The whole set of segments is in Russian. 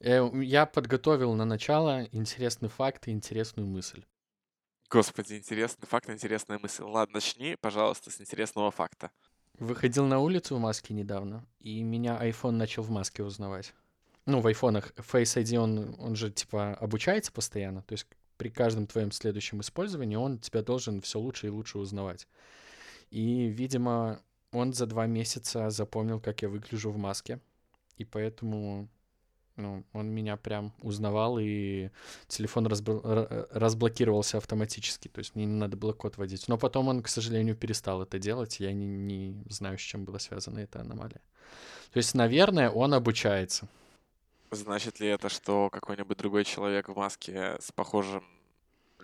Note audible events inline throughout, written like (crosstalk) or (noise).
Э, Я подготовил на начало интересный факт и интересную мысль. Господи, интересный факт, интересная мысль. Ладно, начни, пожалуйста, с интересного факта. Выходил на улицу в маске недавно, и меня iPhone начал в маске узнавать. Ну, в айфонах Face ID, он, он же, типа, обучается постоянно, то есть при каждом твоем следующем использовании он тебя должен все лучше и лучше узнавать. И, видимо, он за два месяца запомнил, как я выгляжу в маске, и поэтому ну, он меня прям узнавал, и телефон разбл- ра- разблокировался автоматически, то есть мне не надо было код вводить. Но потом он, к сожалению, перестал это делать, я не, не знаю, с чем была связана эта аномалия. То есть, наверное, он обучается. Значит ли это, что какой-нибудь другой человек в маске с похожим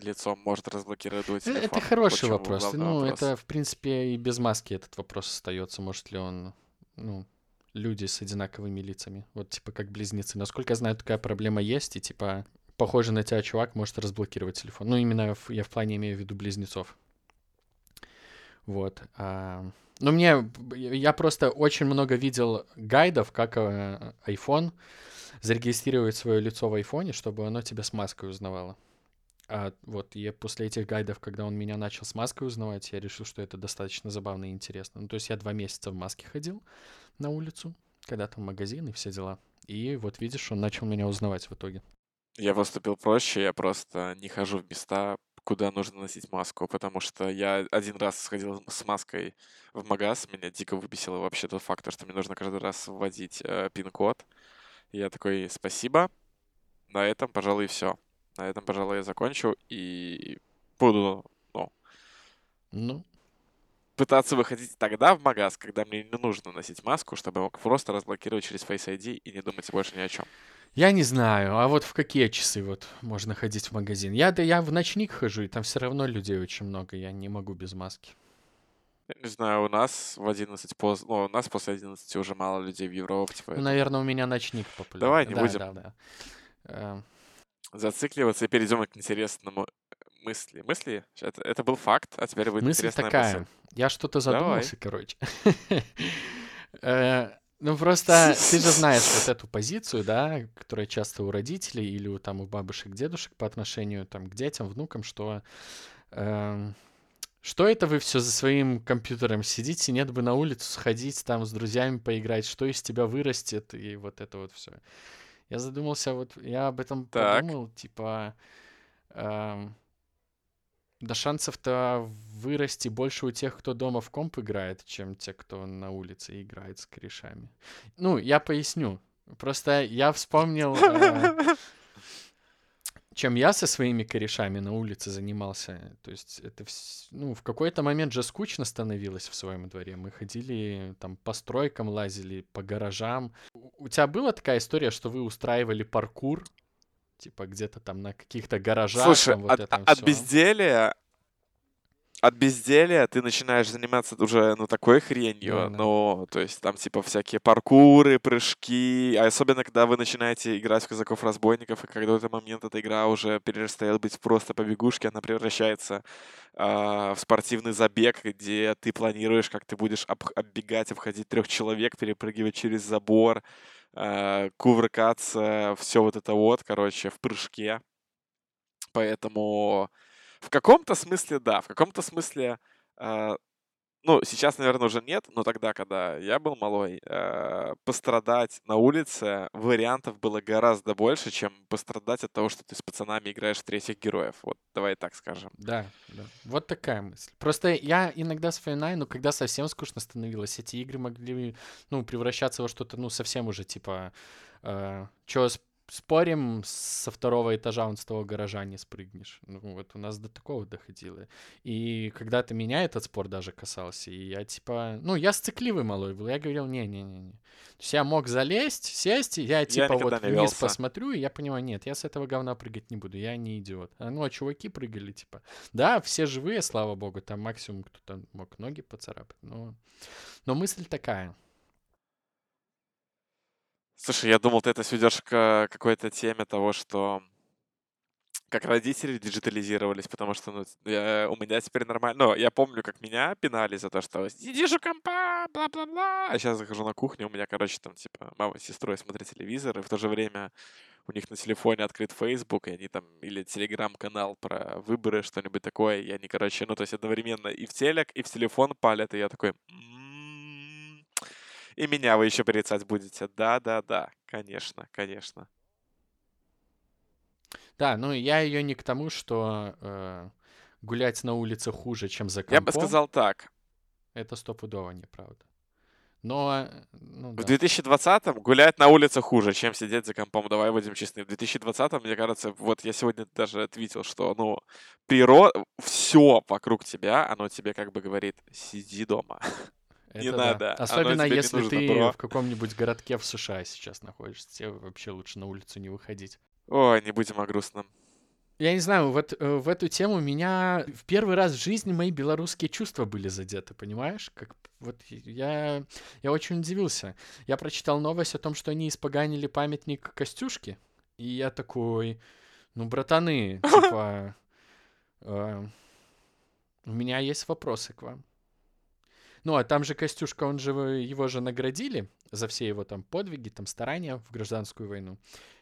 лицом может разблокировать Э, телефон? Это хороший в чем вопрос. главный Ну, вопрос. это, в принципе, и без маски этот вопрос остается. Может ли он, ну, люди с одинаковыми лицами, вот типа как близнецы. Насколько я знаю, такая проблема есть, и типа похожий на тебя чувак может разблокировать телефон. Ну, именно в- я в плане имею в виду близнецов. Вот. а, Ну, мне... Я просто очень много видел гайдов, как э, iPhone зарегистрировать свое лицо в айфоне, чтобы оно тебя с маской узнавало. А вот я после этих гайдов, когда он меня начал с маской узнавать, я решил, что это достаточно забавно и интересно. Ну, то есть я два месяца в маске ходил на улицу, когда там магазин и все дела. И вот видишь, он начал меня узнавать в итоге. Я поступил проще, я просто не хожу в места, куда нужно носить маску, потому что я один раз сходил с маской в магаз, меня дико выбесило вообще тот факт, что мне нужно каждый раз вводить э, пин-код. Я такой, спасибо, на этом, пожалуй, все. На этом, пожалуй, я закончу и буду, ну, Ну, пытаться выходить тогда в магаз, когда мне не нужно носить маску, чтобы мог просто разблокировать через Face ID и не думать больше ни о чем. я не знаю, а вот в какие часы вот можно ходить в магазин? Я, да я в ночник хожу, и там все равно людей очень много, я не могу без маски. Я не знаю, у нас в 11 поздно, ну, у нас после 11 уже мало людей в Европе, Ну, поэтому наверное, у меня ночник популярный. Давай не да, будем. Да, да. Зацикливаться и перейдем к интересному э, мысли. Мысли? Это, это был факт, а теперь будет Мысль интересная такая. мысль. Я что-то Давай. задумался, короче. (laughs) Э, Ну, просто ты же знаешь вот эту позицию, да, которая часто у родителей или у, там, у бабушек, дедушек по отношению там, к детям, внукам, что эм, что это вы все за своим компьютером сидите, нет бы на улицу сходить, там с друзьями поиграть, что из тебя вырастет, и вот это вот все. Я задумался, вот я об этом Так. подумал, типа, эм, да шансов-то вырасти больше у тех, кто дома в комп играет, чем те, кто на улице играет с корешами. Ну, я поясню. Просто я вспомнил, э, (laughs) чем я со своими корешами на улице занимался. То есть это, вс- ну, в какой-то момент же скучно становилось в своем дворе. Мы ходили там по стройкам, лазили по гаражам. У тебя была такая история, что вы устраивали паркур? Типа где-то там на каких-то гаражах, Слушай, там вот от, от всё. безделия от безделия ты начинаешь заниматься уже, ну, такой хренью, Да-да. ну, то есть там, типа, всякие паркуры, прыжки, а особенно, когда вы начинаете играть в казаков-разбойников, и когда в этот момент эта игра уже перестает быть просто побегушки, она превращается а, в спортивный забег, где ты планируешь, как ты будешь об- оббегать, обходить трех человек, перепрыгивать через забор, а, кувыркаться, все вот это вот, короче, в прыжке. Поэтому в каком-то смысле да, в каком-то смысле, а, ну, сейчас, наверное, уже нет, но тогда, когда я был малой, а, пострадать на улице вариантов было гораздо больше, чем пострадать от того, что ты с пацанами играешь в третьих героев. Вот, давай так скажем. Да, да. Вот такая мысль. Просто я иногда вспоминаю, ну, когда совсем скучно становилось, эти игры могли, ну, превращаться во что-то, ну, совсем уже, типа, э, чё, спорим, со второго этажа он с того гаража не спрыгнешь. Ну, вот у нас до такого доходило. И когда-то меня этот спор даже касался, и я, типа, ну, я сцикливый малой был, я говорил, не-не-не. То есть я мог залезть, сесть, и я, типа, никогда вот вниз посмотрю, и я понимаю, нет, я с этого говна прыгать не буду, я не идиот. А ну, а чуваки прыгали, типа, да, все живые, слава богу, там максимум кто-то мог ноги поцарапать, но, но мысль такая. Слушай, я думал, ты это сведешь к какой-то теме того, что как родители диджитализировались, потому что ну, я, у меня теперь нормально. Ну, я помню, как меня пинали за то, что сидишь у компа, бла-бла-бла. А сейчас захожу на кухню, у меня, короче, там, типа, мама с сестрой смотрят телевизор, и в то же время у них на телефоне открыт Facebook, и они там, или телеграм-канал про выборы, что-нибудь такое, и они, короче, ну, то есть одновременно и в телек, и в телефон палят, и я такой, «М-м-м, и меня вы еще порицать будете. Да-да-да, конечно, конечно. Да, ну я ее не к тому, что э, гулять на улице хуже, чем за компом. Я бы сказал так. Это стопудово неправда. Но, ну, В 2020-м гулять на улице хуже, чем сидеть за компом. Давай будем честны. В 2020-м, мне кажется, вот я сегодня даже ответил, что, ну, природа, все вокруг тебя, оно тебе как бы говорит, сиди дома. Это не да. надо. Особенно если нужно, ты бро. в каком-нибудь городке в США сейчас находишься. Тебе вообще лучше на улицу не выходить. Ой, не будем о грустном. Я не знаю, вот э, в эту тему меня в первый раз в жизни мои белорусские чувства были задеты, понимаешь? Как вот я, я очень удивился. Я прочитал новость о том, что они испоганили памятник Костюшке, и я такой, ну, братаны, (laughs) типа, э, у меня есть вопросы к вам. Ну, а там же Костюшка, он же, его же наградили за все его там подвиги, там старания в гражданскую войну.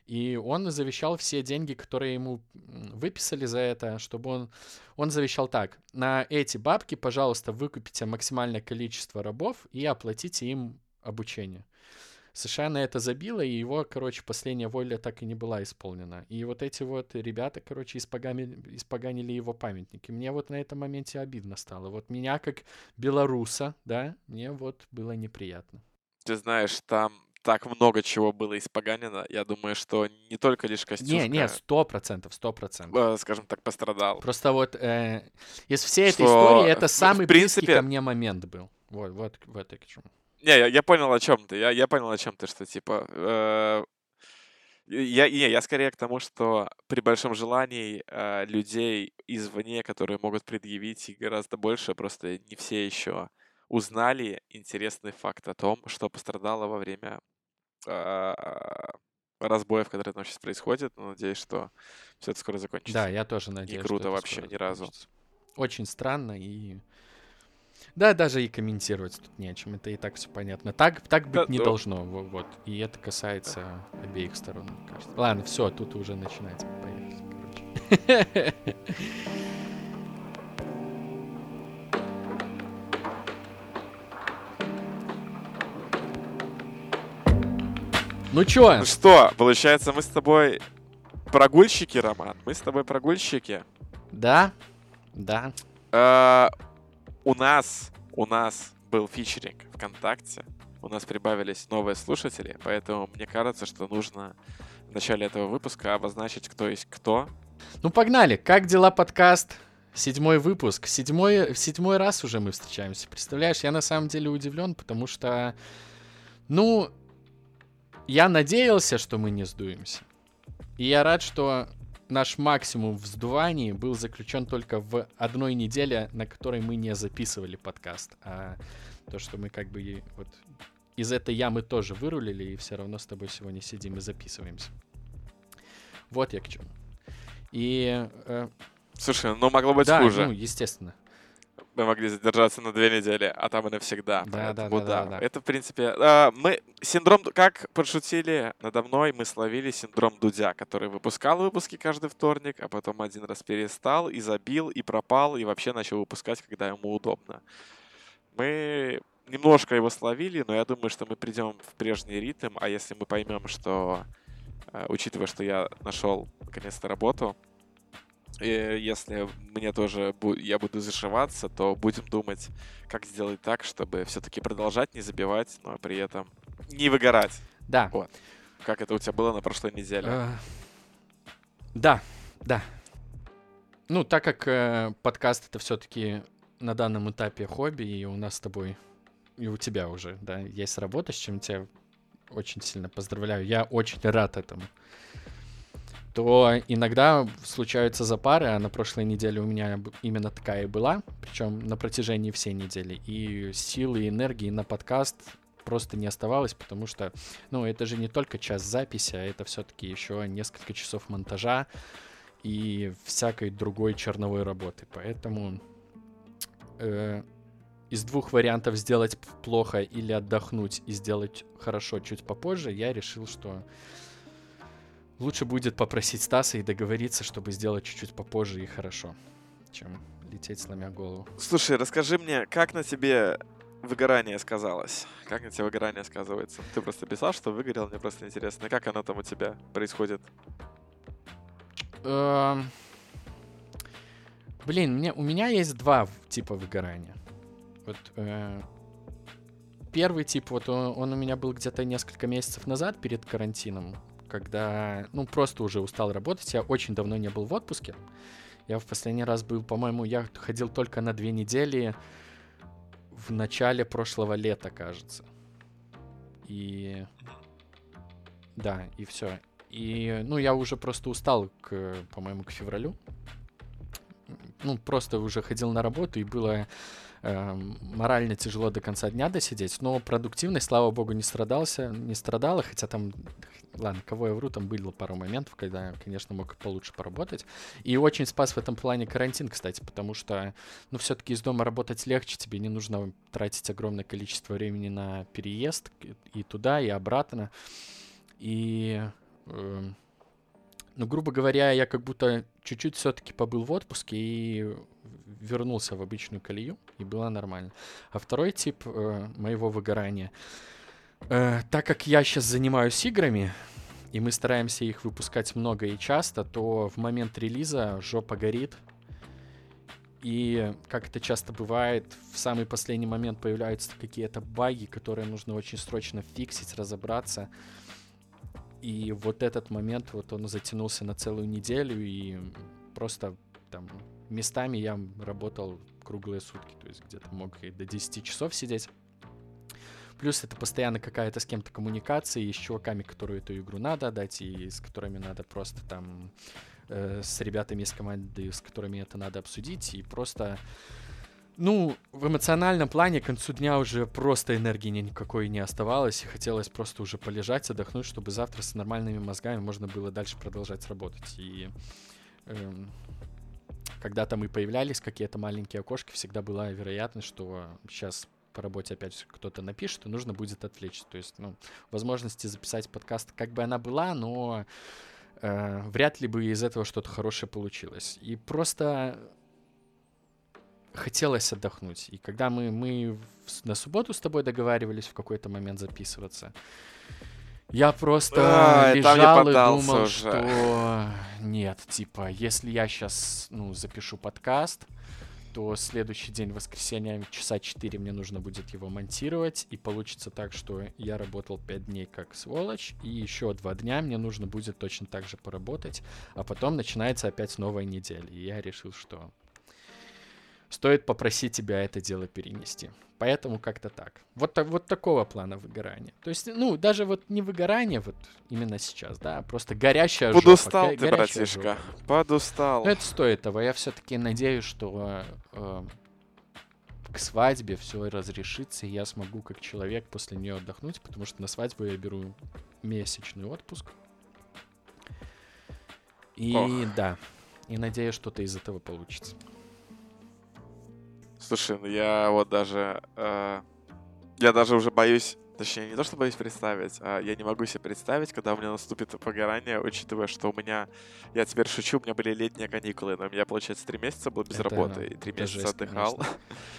И он завещал все деньги, которые ему выписали за это, чтобы он... Он завещал так. На эти бабки, пожалуйста, выкупите максимальное количество рабов и оплатите им обучение. США на это забило, и его, короче, последняя воля так и не была исполнена. И вот эти вот ребята, короче, испоганили, испоганили его памятник. И мне вот на этом моменте обидно стало. Вот меня, как белоруса, да, мне вот было неприятно. Ты знаешь, там так много чего было испоганено. Я думаю, что не только лишь Костюшка, Не, не, сто процентов, сто процентов. э, скажем так, пострадал. Просто вот э, из всей этой Что, истории это самый в принципе- близкий ко мне момент был. Вот, вот, вот я к чему. Не, я, я понял, о чем ты. Я, я понял, о чем ты, что типа. э, я, не, я скорее к тому, что при большом желании э, людей извне, которые могут предъявить и гораздо больше, просто не все еще узнали интересный факт о том, что пострадало во время э, разбоев, которые там сейчас происходят. Но надеюсь, что все это скоро закончится. Да, я тоже надеюсь. что круто вообще ни разу. Очень странно и... Да, даже и комментировать тут не о чем, это и так все понятно. Так, так быть Да, не да. должно, во- вот. И это касается обеих сторон, мне кажется. Ладно, все, тут уже начинается. Поехали, короче. Ну чё, Ну что, получается, мы с тобой прогульщики, Роман? Мы с тобой прогульщики. да, да, Э, у нас, у нас был фичеринг ВКонтакте. У нас прибавились новые слушатели, поэтому мне кажется, что нужно в начале этого выпуска обозначить, кто есть кто. Ну, погнали. Как дела, подкаст? Седьмой выпуск. Седьмой, седьмой раз уже мы встречаемся. Представляешь, я на самом деле удивлен, потому что, ну, я надеялся, что мы не сдуемся. И я рад, что наш максимум в сдувании был заключен только в одной неделе, на которой мы не записывали подкаст. А то, что мы как бы вот из этой ямы тоже вырулили, и все равно с тобой сегодня сидим и записываемся. Вот я к чему. И э, Слушай, ну могло быть да, хуже. ну, естественно. Мы могли задержаться на две недели, а там и навсегда. Да, да, да, да, да. Это, в принципе... а, мы синдром... Как подшутили надо мной, мы словили синдром Дудя, который выпускал выпуски каждый вторник, а потом один раз перестал и забил, и пропал, и вообще начал выпускать, когда ему удобно. Мы немножко его словили, но я думаю, что мы придем в прежний ритм, а если мы поймем, что, э, учитывая, что я нашел наконец-то работу, если мне тоже я буду зашиваться, то будем думать, как сделать так, чтобы все-таки продолжать не забивать, но при этом не выгорать. Да. Вот. Как это у тебя было на прошлой неделе? Э, Да, да. Ну, так как э, подкаст это все-таки на данном этапе хобби, и у нас с тобой, и у тебя уже, да, есть работа, с чем тебя очень сильно поздравляю. Я очень рад этому. То иногда случаются запары, а на прошлой неделе у меня именно такая и была, причем на протяжении всей недели. И силы и энергии на подкаст просто не оставалось, потому что, ну, это же не только час записи, а это все-таки еще несколько часов монтажа. и всякой другой черновой работы. Поэтому э, из двух вариантов сделать плохо или отдохнуть и сделать хорошо чуть попозже, я решил, что лучше будет попросить Стаса и договориться, чтобы сделать чуть-чуть попозже и хорошо, чем лететь сломя голову. Слушай, расскажи мне, как на тебе выгорание сказалось? Как на тебе выгорание сказывается? Ты просто писал, что выгорел, мне просто интересно. Как оно там у тебя происходит? Эм, блин, мне, у меня есть два типа выгорания. Вот э, первый тип, вот он, он у меня был где-то несколько месяцев назад перед карантином, когда, ну, просто уже устал работать. Я очень давно не был в отпуске. Я в последний раз был, по-моему, я ходил только на две недели в начале прошлого лета, кажется. И да, и все. И, ну, я уже просто устал, к, по-моему, к февралю. Ну, просто уже ходил на работу, и было э, морально тяжело до конца дня досидеть. Но продуктивность, слава богу, не страдался, не страдала, хотя там, ладно, кого я вру, там было пару моментов, когда я, конечно, мог получше поработать. И очень спас в этом плане карантин, кстати, потому что, ну, все-таки из дома работать легче, тебе не нужно тратить огромное количество времени на переезд и туда, и обратно. И Эм, ну, грубо говоря, я как будто чуть-чуть все-таки побыл в отпуске и вернулся в обычную колею, и было нормально. А второй тип э, моего выгорания, э, так как я сейчас занимаюсь играми, и мы стараемся их выпускать много и часто, то в момент релиза жопа горит. И, как это часто бывает, в самый последний момент появляются какие-то баги, которые нужно очень срочно фиксить, разобраться. И вот этот момент, вот он затянулся на целую неделю, и просто там местами я работал круглые сутки, то есть где-то мог и до 10 часов сидеть. Плюс это постоянно какая-то с кем-то коммуникация, и с чуваками, которые эту игру надо отдать, и с которыми надо просто там э, с ребятами из команды, с которыми это надо обсудить, и просто ну, в эмоциональном плане к концу дня уже просто энергии никакой не оставалось, и хотелось просто уже полежать, отдохнуть, чтобы завтра с нормальными мозгами можно было дальше продолжать работать. И эм, когда там и появлялись какие-то маленькие окошки, всегда была вероятность, что сейчас по работе опять кто-то напишет, и нужно будет отвлечься. То есть, ну, возможности записать подкаст как бы она была, но э, вряд ли бы из этого что-то хорошее получилось. И просто хотелось отдохнуть. И когда мы, мы на субботу с тобой договаривались в какой-то момент записываться, я просто а, лежал и думал, уже. что нет, типа, если я сейчас, ну, запишу подкаст, то следующий день, воскресенье, часа 4 мне нужно будет его монтировать, и получится так, что я работал 5 дней как сволочь, и еще 2 дня мне нужно будет точно так же поработать, а потом начинается опять новая неделя. И я решил, что стоит попросить тебя это дело перенести. Поэтому как-то так. Вот, вот такого плана выгорания. То есть, ну, даже вот не выгорание вот именно сейчас, да, а просто горящая Подустал жопа. ты, братишка. Жопа. Подустал. Но это стоит того. Я все-таки надеюсь, что э, к свадьбе все разрешится, и я смогу как человек после нее отдохнуть, потому что на свадьбу я беру месячный отпуск. И Ох. да, и надеюсь, что-то из этого получится. Слушай, ну я вот даже... Э, я даже уже боюсь... Точнее, не то, что боюсь представить, а я не могу себе представить, когда у меня наступит погорание, учитывая, что у меня... Я теперь шучу, у меня были летние каникулы, но у меня, получается, три месяца был без Это, работы, и три месяца жесть, отдыхал.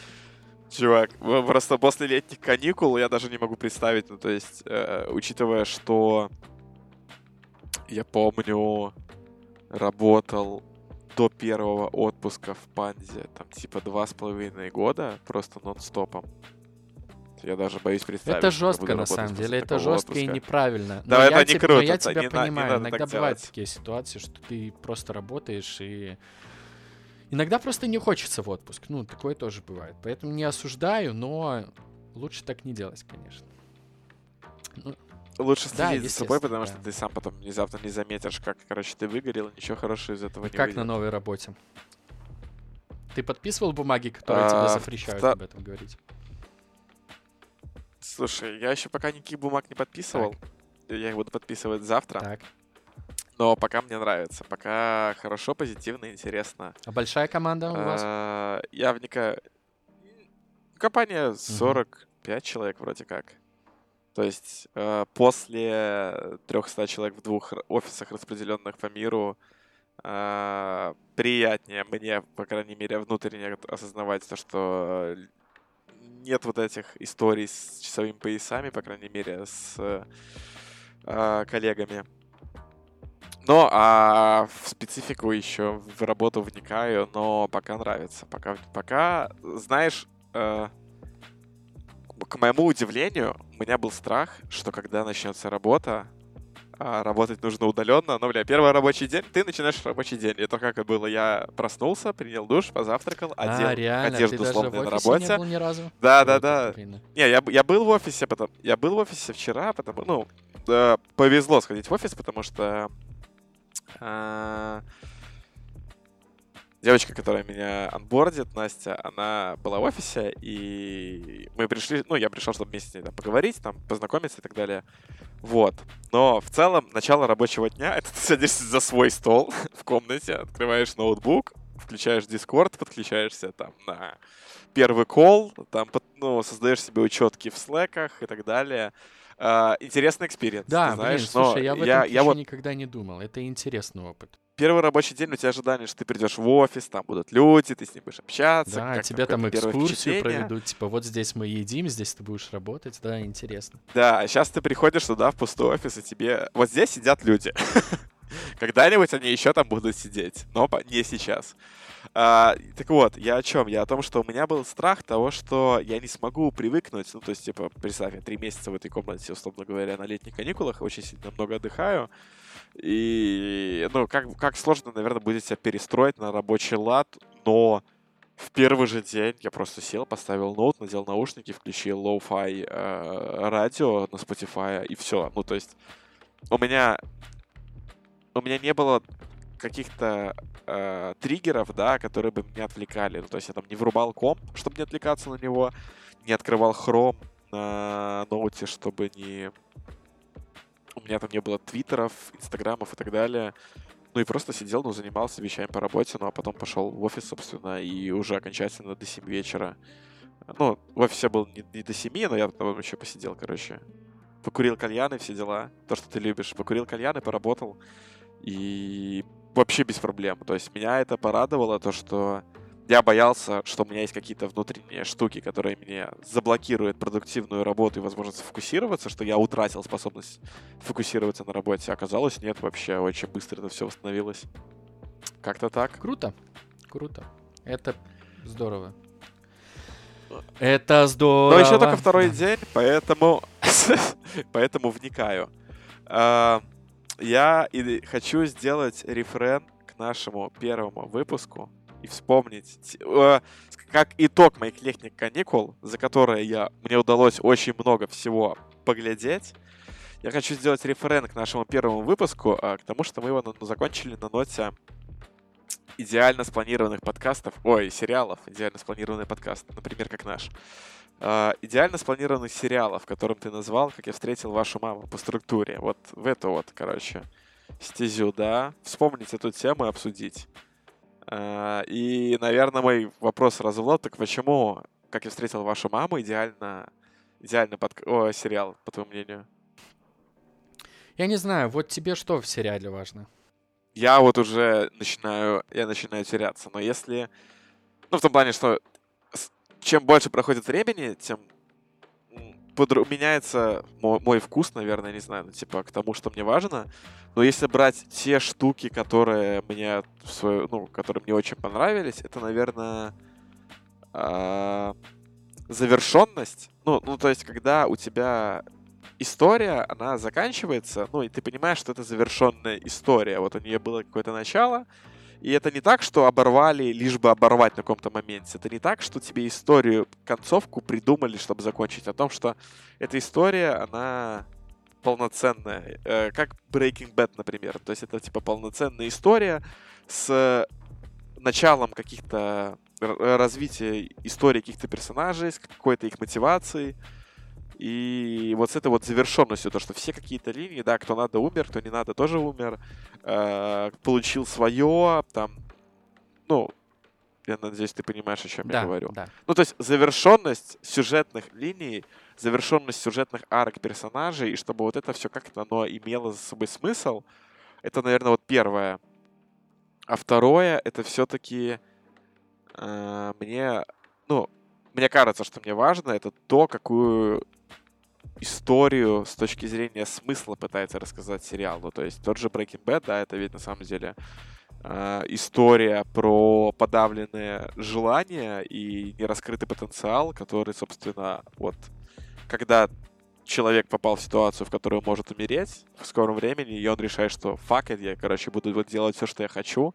(laughs) Чувак, просто после летних каникул я даже не могу представить, ну, то есть, э, учитывая, что я помню, работал до первого отпуска в Панзе, там типа два с половиной года, просто нон-стопом. Я даже боюсь представить. Это жестко, на самом деле. Это жестко отпуска. и неправильно. Да, но это я не тебя, круто. Но я тебя не понимаю. Не Иногда бывают делать. такие ситуации, что ты просто работаешь и... Иногда просто не хочется в отпуск. Ну, такое тоже бывает. Поэтому не осуждаю, но лучше так не делать, конечно. Ну, лучше следить да, за собой, потому да. что ты сам потом внезапно не заметишь, как, короче, ты выгорел, ничего хорошего из этого не Как выйдет. на новой работе? Ты подписывал бумаги, которые а, тебе запрещают ста... об этом говорить? Слушай, я еще пока никаких бумаг не подписывал. Так. Я их буду подписывать завтра. Так. Но пока мне нравится. Пока хорошо, позитивно, интересно. А большая команда у вас? А, Я вникаю... Компания 45 человек вроде как. То есть э, после 300 человек в двух офисах, распределенных по миру, э, приятнее мне, по крайней мере, внутренне осознавать то, что нет вот этих историй с часовыми поясами, по крайней мере, с э, коллегами. Но а в специфику еще в работу вникаю, но пока нравится. Пока, пока знаешь, э, к моему удивлению, у меня был страх, что когда начнется работа, а работать нужно удаленно. Но, бля, первый рабочий день, ты начинаешь рабочий день. Это как и было. Я проснулся, принял душ, позавтракал, одел а, реально, одежду ты даже в условно на работе. не был ни разу? Да, да, Круто, да. Карина. Не, я, я был в офисе, потом, я был в офисе вчера, потому, ну, э, повезло сходить в офис, потому что э, девочка, которая меня анбордит, Настя, она была в офисе, и мы пришли, ну, я пришел, чтобы вместе с ней там поговорить, там, познакомиться и так далее. Вот. Но в целом, начало рабочего дня, это ты садишься за свой стол (laughs) в комнате, открываешь ноутбук, включаешь Discord, подключаешься там на первый кол, там, ну, создаешь себе учетки в Slack ах и так далее. А, интересный experience, Да, знаешь, блин, слушай, но я в этом я, я вот никогда не думал. Это интересный опыт. Первый рабочий день у тебя ожидание, что ты придешь в офис, там будут люди, ты с ними будешь общаться. Да, тебя там экскурсию проведут, типа вот здесь мы едим, здесь ты будешь работать, да, интересно. Да, а сейчас ты приходишь туда, в пустой офис, и тебе... Вот здесь сидят люди. (laughs) Когда-нибудь они еще там будут сидеть, но не сейчас. А, так вот, я о чем? Я о том, что у меня был страх того, что я не смогу привыкнуть. Ну, то есть, типа, представь, я три месяца в этой комнате, условно говоря, на летних каникулах, очень сильно много отдыхаю. И, ну, как, как сложно, наверное, будет себя перестроить на рабочий лад, но в первый же день я просто сел, поставил ноут, надел наушники, включил lo-fi э, радио на Spotify, и все. Ну, то есть у меня у меня не было каких-то э, триггеров, да, которые бы меня отвлекали. Ну, то есть я там не врубал комп, чтобы не отвлекаться на него, не открывал хром на ноуте, чтобы не... У меня там не было твиттеров, инстаграмов и так далее. Ну и просто сидел, ну, занимался вещами по работе, ну а потом пошел в офис, собственно, и уже окончательно до 7 вечера. Ну, в офисе был не, не до 7, но я там еще посидел, короче. Покурил кальяны, все дела. То, что ты любишь. Покурил кальяны, поработал. И вообще без проблем. То есть меня это порадовало, то, что я боялся, что у меня есть какие-то внутренние штуки, которые мне заблокируют продуктивную работу и возможность фокусироваться, что я утратил способность фокусироваться на работе. Оказалось, нет, вообще очень быстро это все восстановилось. Как-то так. Круто, круто. Это здорово. Это здорово. Но еще только второй день, поэтому, (laughs) поэтому вникаю. А, Я хочу сделать рефрен к нашему первому выпуску и вспомнить, э, как итог моих летних каникул, за которые я, мне удалось очень много всего поглядеть. Я хочу сделать референ к нашему первому выпуску, а, к тому, что мы его на- закончили на ноте идеально спланированных подкастов, ой, сериалов, идеально спланированный подкаст, например, как наш. А, идеально спланированных сериалов, которым ты назвал, как я встретил вашу маму по структуре. Вот в эту вот, короче, стезю, да. Вспомнить эту тему и обсудить. А, и, наверное, мой вопрос развод, так почему, как я встретил вашу маму, идеально, идеальный подк... О, сериал, по твоему мнению? Я не знаю, вот тебе что в сериале важно? я вот уже начинаю, я начинаю теряться. Но если, ну, в том плане, что чем больше проходит времени, тем м, подру- меняется мой, мой вкус, наверное, не знаю, ну, типа, к тому, что мне важно. Но если брать те штуки, которые мне, в свою, ну, которые мне очень понравились, это, наверное, а, завершенность. Ну, ну, то есть, когда у тебя история, она заканчивается, ну, и ты понимаешь, что это завершенная история. Вот у нее было какое-то начало, и это не так, что оборвали, лишь бы оборвать на каком-то моменте. Это не так, что тебе историю, концовку придумали, чтобы закончить. О том, что эта история, она полноценная. Э, Как Breaking Bad, например. То есть это типа полноценная история с началом каких-то развития истории каких-то персонажей, с какой-то их мотивацией. И вот с этой вот завершенностью, то, что все какие-то линии, да, кто надо умер, кто не надо тоже умер. Э, получил свое, там, ну, я надеюсь, ты понимаешь, о чем да, я говорю. Да. Ну, то есть завершенность сюжетных линий, завершенность сюжетных арок персонажей, и чтобы вот это все как-то оно имело за собой смысл, это, наверное, вот первое. А второе, это все-таки э, мне, ну, мне кажется, что мне важно, это то, какую историю с точки зрения смысла пытается рассказать сериал. Ну, то есть тот же Breaking Bad, да, это ведь на самом деле э, история про подавленные желания и нераскрытый потенциал, который, собственно, вот когда человек попал в ситуацию, в которую может умереть в скором времени, и он решает, что fuck it, я, короче, буду вот делать все, что я хочу,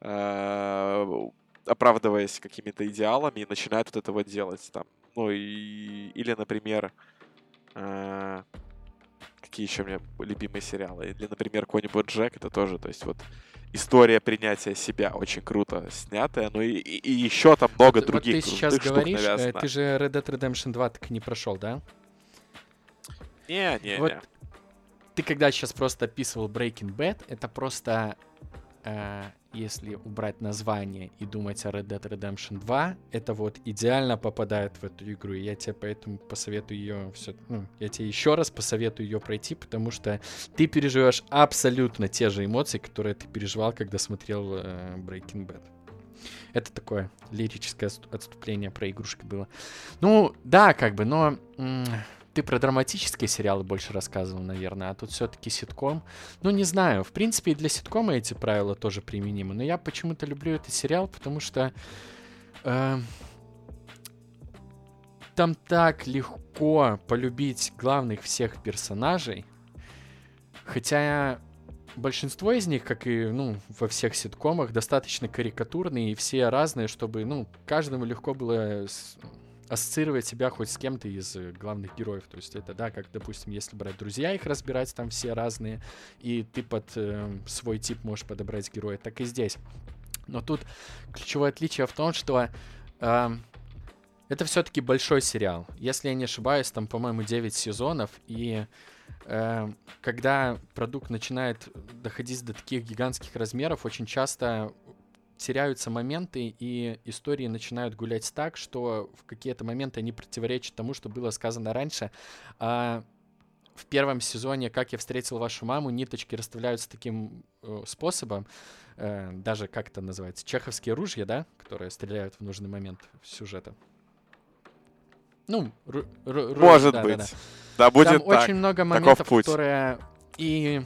э, оправдываясь какими-то идеалами, и начинает вот это вот делать. Там. Ну, и, или, например, какие еще у меня любимые сериалы? Или, например, какой-нибудь Джек, это тоже, то есть вот история принятия себя очень круто снятая, ну и, и, и еще там много вот, других вот ты сейчас говоришь, э, навязано. ты же Red Dead Redemption 2 так и не прошел, да? Не, не, Вот не. ты когда сейчас просто описывал Breaking Bad, это просто, э, если убрать название и думать о Red Dead Redemption 2, это вот идеально попадает в эту игру. И я тебе поэтому посоветую ее все, ну, я тебе еще раз посоветую ее пройти, потому что ты переживешь абсолютно те же эмоции, которые ты переживал, когда смотрел э, Breaking Bad. Это такое лирическое отступ- отступление про игрушки было. Ну, да, как бы, но ты про драматические сериалы больше рассказывал, наверное, а тут все-таки ситком. Ну, не знаю, в принципе, и для ситкома эти правила тоже применимы, но я почему-то люблю этот сериал, потому что э, там так легко полюбить главных всех персонажей, хотя большинство из них, как и ну, во всех ситкомах, достаточно карикатурные и все разные, чтобы ну, каждому легко было ассоциировать себя хоть с кем-то из э, главных героев. То есть это, да, как, допустим, если брать друзья, их разбирать, там все разные, и ты под э, свой тип можешь подобрать героя, так и здесь. Но тут ключевое отличие в том, что эм, это все-таки большой сериал. Если я не ошибаюсь, там, по-моему, 9 сезонов, и э, когда продукт начинает доходить до таких гигантских размеров, очень часто теряются моменты, и истории начинают гулять так, что в какие-то моменты они противоречат тому, что было сказано раньше. А в первом сезоне «Как я встретил вашу маму» ниточки расставляются таким э, способом, э, даже как это называется, чеховские ружья, да, которые стреляют в нужный момент сюжета. Ну, ру- ру- ружья, Может да, быть. да, да. Да, будет Там так. очень много моментов, которые и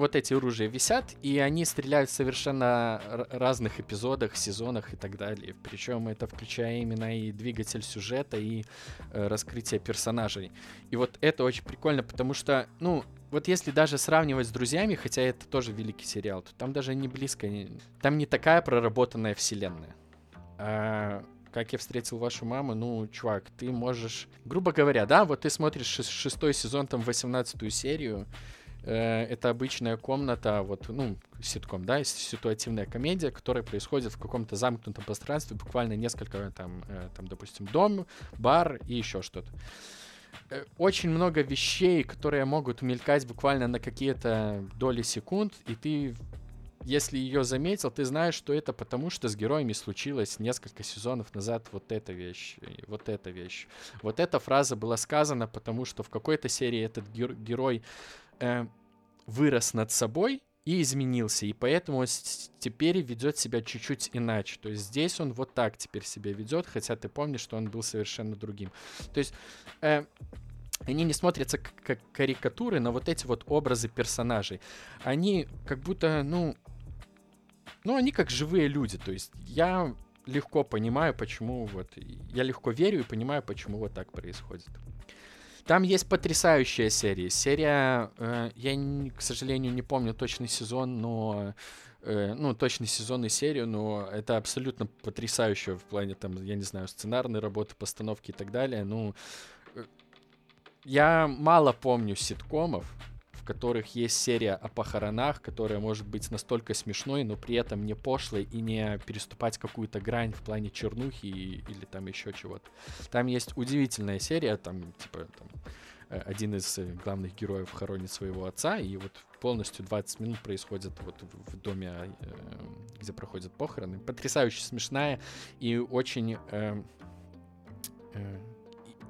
вот эти оружия висят, и они стреляют в совершенно разных эпизодах, сезонах и так далее. Причем это включая именно и двигатель сюжета, и э, раскрытие персонажей. И вот это очень прикольно, потому что, ну, вот если даже сравнивать с друзьями, хотя это тоже великий сериал, то там даже не близко, не- там не такая проработанная вселенная. А, как я встретил вашу маму, ну, чувак, ты можешь, грубо говоря, да, вот ты смотришь шес- шестой сезон, там, 18 серию, это обычная комната, вот, ну, ситком, да, ситуативная комедия, которая происходит в каком-то замкнутом пространстве, буквально несколько, там, э, там, допустим, дом, бар и еще что-то. Э, Очень много вещей, которые могут мелькать буквально на какие-то доли секунд, и ты если ее заметил, ты знаешь, что это потому, что с героями случилось несколько сезонов назад вот эта вещь, вот эта вещь. Вот эта фраза была сказана, потому что в какой-то серии этот гер- герой э, вырос над собой и изменился, и поэтому он теперь ведет себя чуть-чуть иначе. То есть здесь он вот так теперь себя ведет, хотя ты помнишь, что он был совершенно другим. То есть э, они не смотрятся как карикатуры, но вот эти вот образы персонажей, они как будто, ну, ну, они как живые люди. То есть я легко понимаю, почему вот... Я легко верю и понимаю, почему вот так происходит. Там есть потрясающая серия. Серия, э, я, не- к сожалению, не помню точный сезон, но... э, ну, точный сезон и серию, но это абсолютно потрясающе в плане, там, я не знаю, сценарной работы, постановки и так далее. Ну, э, я мало помню ситкомов, которых есть серия о похоронах, которая может быть настолько смешной, но при этом не пошлой и не переступать какую-то грань в плане чернухи и- или там еще чего-то. Там есть удивительная серия, там, типа, там, э, один из э, главных героев хоронит своего отца, и вот полностью 20 минут происходит вот в, доме, э, где проходят похороны. Потрясающе смешная и очень... Э, э,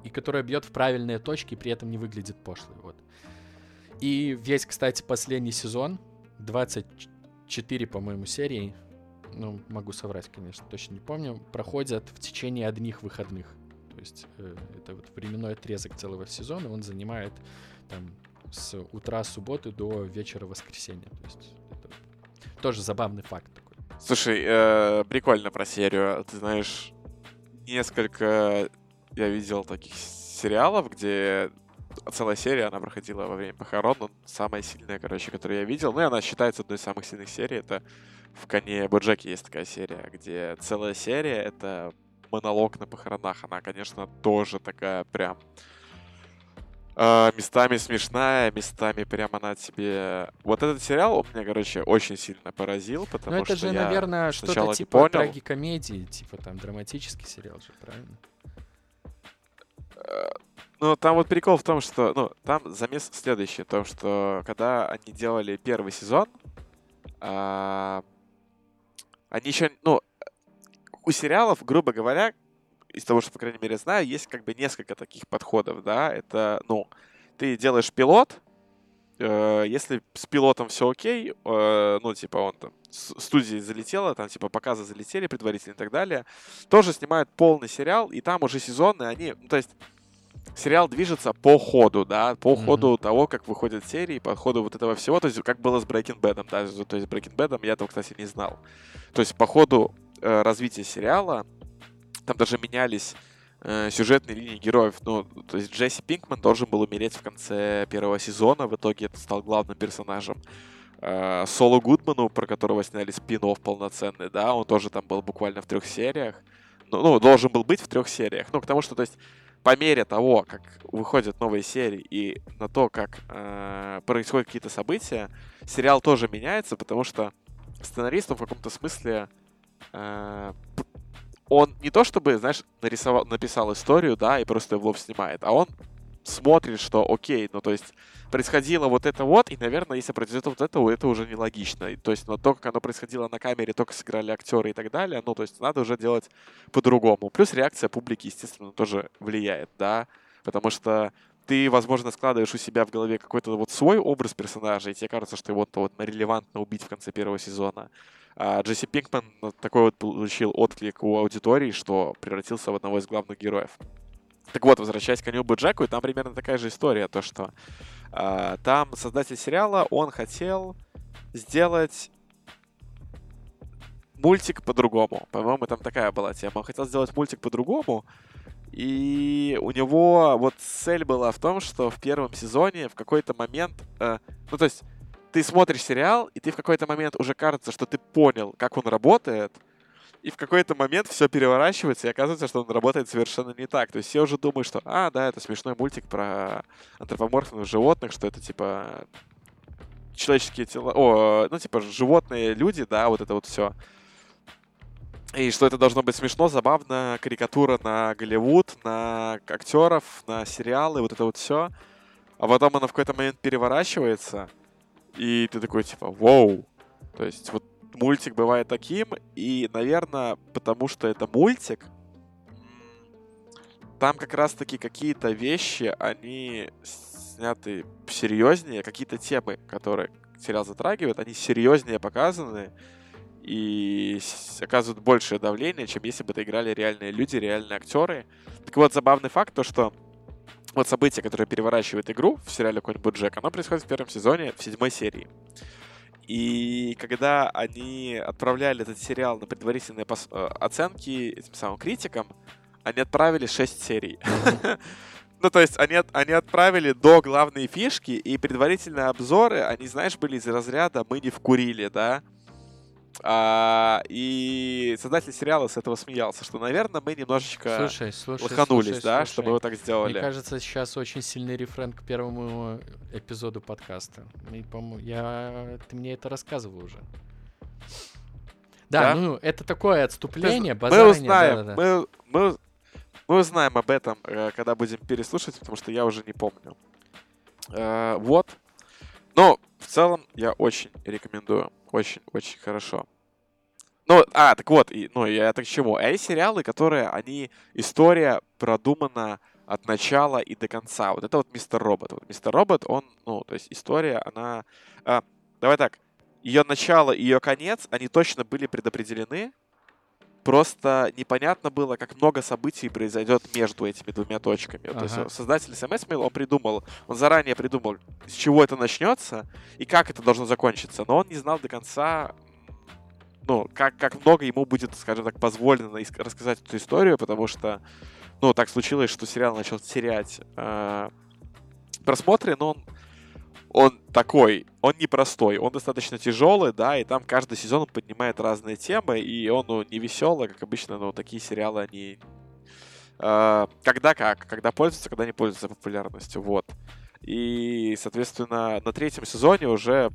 и, которая бьет в правильные точки, при этом не выглядит пошлой. Вот. И весь, кстати, последний сезон, 24, по-моему, серии, ну, могу соврать, конечно, точно не помню, проходят в течение одних выходных. То есть э, это вот временной отрезок целого сезона, он занимает там с утра субботы до вечера воскресенья. То есть это тоже забавный факт такой. Слушай, э, прикольно про серию. Ты знаешь, несколько я видел таких сериалов, где целая серия, она проходила во время похорон. Ну, самая сильная, короче, которую я видел. Ну, и она считается одной из самых сильных серий. Это в «Коне Боджеке» есть такая серия, где целая серия — это монолог на похоронах. Она, конечно, тоже такая прям э, местами смешная, местами прямо она тебе... Вот этот сериал он меня, короче, очень сильно поразил, потому Ну, это что же, я наверное, что-то типа понял. трагикомедии, типа там драматический сериал же, правильно? Ну, там вот прикол в том, что, ну, там замес следующий, в том, что когда они делали первый сезон, а, они еще, ну, у сериалов, грубо говоря, из того, что, по крайней мере, знаю, есть как бы несколько таких подходов, да, это, ну, ты делаешь пилот, э, если с пилотом все окей, э, ну, типа, он там, студии залетела, там, типа, показы залетели предварительно и так далее, тоже снимают полный сериал, и там уже сезонные, они, ну, то есть, сериал движется по ходу, да, по Мгм. ходу того, как выходят серии, по ходу вот этого всего, то есть как было с Breaking Bad, да, то есть Breaking Bad я этого, кстати, не знал. То есть по ходу э, развития сериала там даже менялись э, сюжетные линии героев. Ну, то есть Джесси Пинкман должен был умереть в конце первого сезона, в итоге это стал главным персонажем. Э, Соло Гудману, про которого сняли спин полноценный, да, он тоже там был буквально в трех сериях. Ну, ну, должен был быть в трех сериях. Ну, потому что, то есть, по мере того, как выходят новые серии и на то, как э, происходят какие-то события, сериал тоже меняется, потому что сценарист он в каком-то смысле э, он не то чтобы, знаешь, нарисовал, написал историю, да, и просто в лоб снимает, а он смотрит, что окей, ну то есть происходило вот это вот, и, наверное, если произойдет вот это, это уже нелогично. И, то есть, но то, как оно происходило на камере, то, как сыграли актеры и так далее, ну, то есть надо уже делать по-другому. Плюс реакция публики, естественно, тоже влияет, да, потому что ты, возможно, складываешь у себя в голове какой-то вот свой образ персонажа, и тебе кажется, что его вот релевантно убить в конце первого сезона. А Джесси Пинкман ну, такой вот получил отклик у аудитории, что превратился в одного из главных героев. Так вот, возвращаясь к Джеку, и там примерно такая же история, то что а, там создатель сериала, он хотел сделать мультик по-другому. По-моему, там такая была тема. Он хотел сделать мультик по-другому, и у него вот цель была в том, что в первом сезоне в какой-то момент, э, ну то есть ты смотришь сериал, и ты в какой-то момент уже кажется, что ты понял, как он работает, и в какой-то момент все переворачивается, и оказывается, что он работает совершенно не так. То есть все уже думают, что, а, да, это смешной мультик про антропоморфных животных, что это типа человеческие тела, о, ну типа животные люди, да, вот это вот все. И что это должно быть смешно, забавно, карикатура на Голливуд, на актеров, на сериалы, вот это вот все. А потом она в какой-то момент переворачивается, и ты такой типа, вау. То есть вот мультик бывает таким, и, наверное, потому что это мультик, там как раз-таки какие-то вещи, они сняты серьезнее, какие-то темы, которые сериал затрагивает, они серьезнее показаны и оказывают большее давление, чем если бы это играли реальные люди, реальные актеры. Так вот, забавный факт, то что вот событие, которое переворачивает игру в сериале «Конь Джек, оно происходит в первом сезоне, в седьмой серии. И когда они отправляли этот сериал на предварительные э, оценки этим самым критикам, они отправили 6 серий. (laughs) Ну, то есть они, они отправили до главной фишки, и предварительные обзоры, они, знаешь, были из разряда «мы не вкурили», да? А, и создатель сериала с этого смеялся, что, наверное, мы немножечко Слушай, слушай, лоханулись, слушай, да, слушай. чтобы вы так сделали. Мне кажется, сейчас очень сильный рефрен к первому эпизоду подкаста. И, я... Ты мне это рассказывал уже. Да, Да? ну, это такое отступление, мы базарение, узнаем, да-да-да. мы, мы, мы узнаем об этом, э, когда будем переслушать, потому что я уже не помню. Э, вот. Но в целом я очень рекомендую. Очень-очень хорошо. Ну, а, так вот, и, ну, я так к чему? А есть сериалы, которые, они, история продумана от начала и до конца. Вот это вот Мистер Робот. Вот Мистер Робот, он, ну, то есть история, она... А, давай так, ее начало и ее конец, они точно были предопределены, Просто непонятно было, как много событий произойдет между этими двумя точками. Ага. То есть создатель SMS Mail, он придумал, он заранее придумал, с чего это начнется и как это должно закончиться. Но он не знал до конца, ну, как, как много ему будет, скажем так, позволено рассказать эту историю, потому что, ну, так случилось, что сериал начал терять э, просмотры, но он он такой, он непростой, он достаточно тяжелый, да, и там каждый сезон он поднимает разные темы, и он, ну, не веселый, как обычно, но такие сериалы, они... Э, когда как, когда пользуются, когда не пользуются популярностью, вот. И, соответственно, на третьем сезоне уже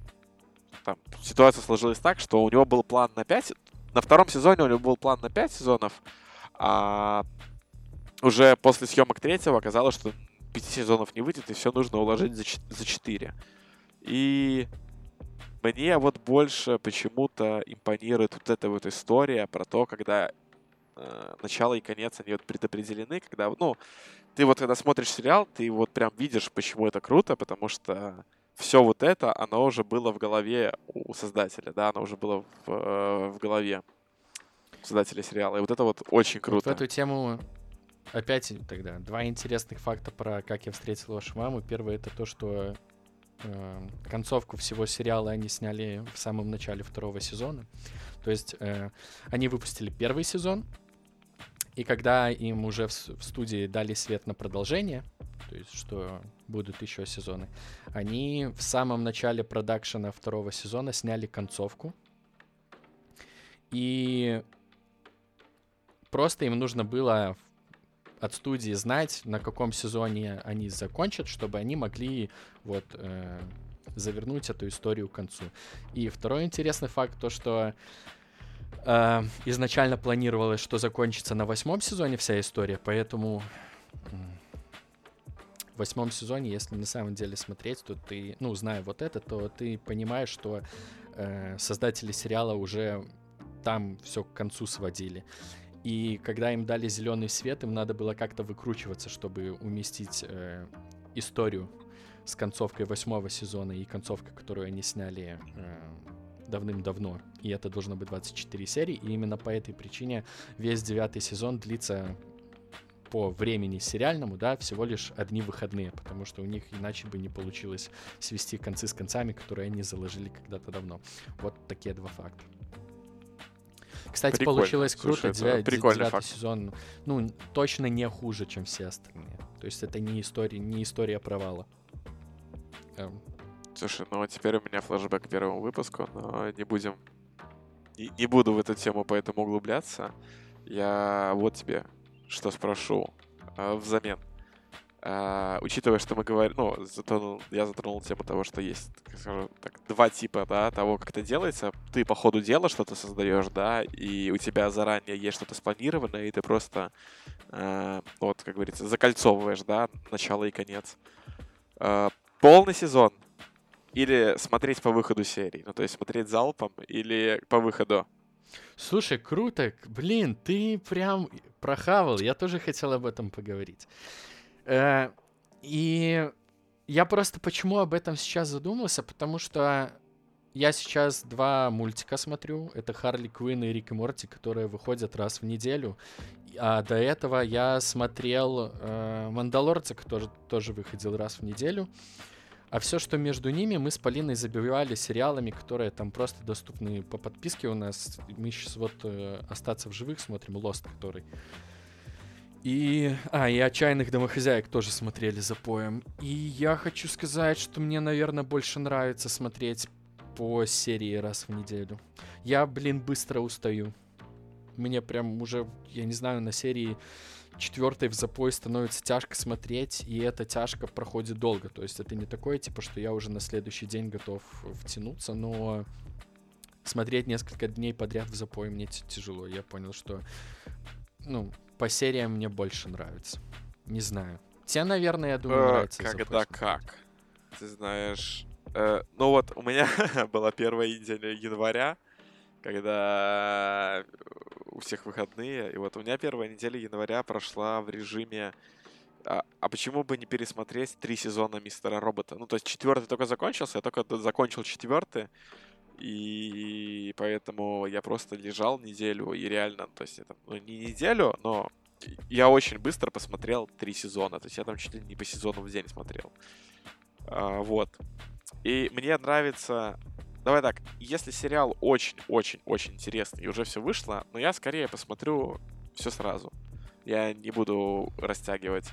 там, ситуация сложилась так, что у него был план на 5... На втором сезоне у него был план на 5 сезонов, а уже после съемок третьего оказалось, что пяти сезонов не выйдет, и все нужно уложить за, за 4. И мне вот больше почему-то импонирует вот эта вот история про то, когда э, начало и конец, они вот предопределены, когда, ну, ты вот когда смотришь сериал, ты вот прям видишь, почему это круто, потому что все вот это, оно уже было в голове у создателя, да, оно уже было в, э, в голове создателя сериала. И вот это вот очень круто. Вот в эту тему опять тогда два интересных факта про как я встретил вашу маму. Первое это то, что э, концовку всего сериала они сняли в самом начале второго сезона. То есть э, они выпустили первый сезон, и когда им уже в, в студии дали свет на продолжение, то есть что будут еще сезоны, они в самом начале продакшена второго сезона сняли концовку. И просто им нужно было от студии знать, на каком сезоне они закончат, чтобы они могли вот э, завернуть эту историю к концу. И второй интересный факт то, что э, изначально планировалось, что закончится на восьмом сезоне вся история, поэтому в восьмом сезоне, если на самом деле смотреть, то ты, ну, зная вот это, то ты понимаешь, что э, создатели сериала уже там все к концу сводили. И когда им дали зеленый свет, им надо было как-то выкручиваться, чтобы уместить э, историю с концовкой восьмого сезона и концовкой, которую они сняли э, давным-давно. И это должно быть 24 серии. И именно по этой причине весь девятый сезон длится по времени сериальному, да, всего лишь одни выходные, потому что у них иначе бы не получилось свести концы с концами, которые они заложили когда-то давно. Вот такие два факта. Кстати, прикольно. получилось круто. Слушай, девятый факт. сезон, ну, точно не хуже, чем все остальные. То есть это не история, не история провала. Эм. Слушай, ну а теперь у меня флешбэк к первому выпуску, но не будем... Не, не буду в эту тему поэтому углубляться. Я вот тебе что спрошу э, взамен. Uh, учитывая, что мы говорим, ну, затронул, я затронул тему того, что есть, как скажу, так, два типа, да, того, как это делается. Ты по ходу дела что-то создаешь, да, и у тебя заранее есть что-то спланированное, и ты просто, uh, вот, как говорится, закольцовываешь, да, начало и конец. Uh, полный сезон или смотреть по выходу серии, ну, то есть смотреть залпом или по выходу. Слушай, круто, блин, ты прям прохавал, я тоже хотел об этом поговорить. Э, и я просто почему об этом сейчас задумался, потому что я сейчас два мультика смотрю. Это Харли Квинн и Рик и Морти, которые выходят раз в неделю. А до этого я смотрел э, Мандалорца, который тоже выходил раз в неделю. А все, что между ними, мы с Полиной забивали сериалами, которые там просто доступны по подписке у нас. Мы сейчас вот э, «Остаться в живых» смотрим, Lost, который. И... А, и «Отчаянных домохозяек» тоже смотрели за поем. И я хочу сказать, что мне, наверное, больше нравится смотреть по серии раз в неделю. Я, блин, быстро устаю. Мне прям уже, я не знаю, на серии четвертой в запой становится тяжко смотреть, и эта тяжко проходит долго. То есть это не такое, типа, что я уже на следующий день готов втянуться, но смотреть несколько дней подряд в запой мне тяжело. Я понял, что, ну, по сериям мне больше нравится. Не знаю. Тебе, наверное, я думаю, э, нравится. Когда как? ты знаешь, э, ну вот у меня (laughs) была первая неделя января, когда у всех выходные, и вот у меня первая неделя января прошла в режиме а, а почему бы не пересмотреть три сезона Мистера Робота? Ну, то есть четвертый только закончился, я только закончил четвертый, и поэтому я просто лежал неделю, и реально, то есть это, ну, не неделю, но я очень быстро посмотрел три сезона, то есть я там чуть ли не по сезону в день смотрел. А, вот. И мне нравится... Давай так, если сериал очень-очень-очень интересный и уже все вышло, но я скорее посмотрю все сразу. Я не буду растягивать.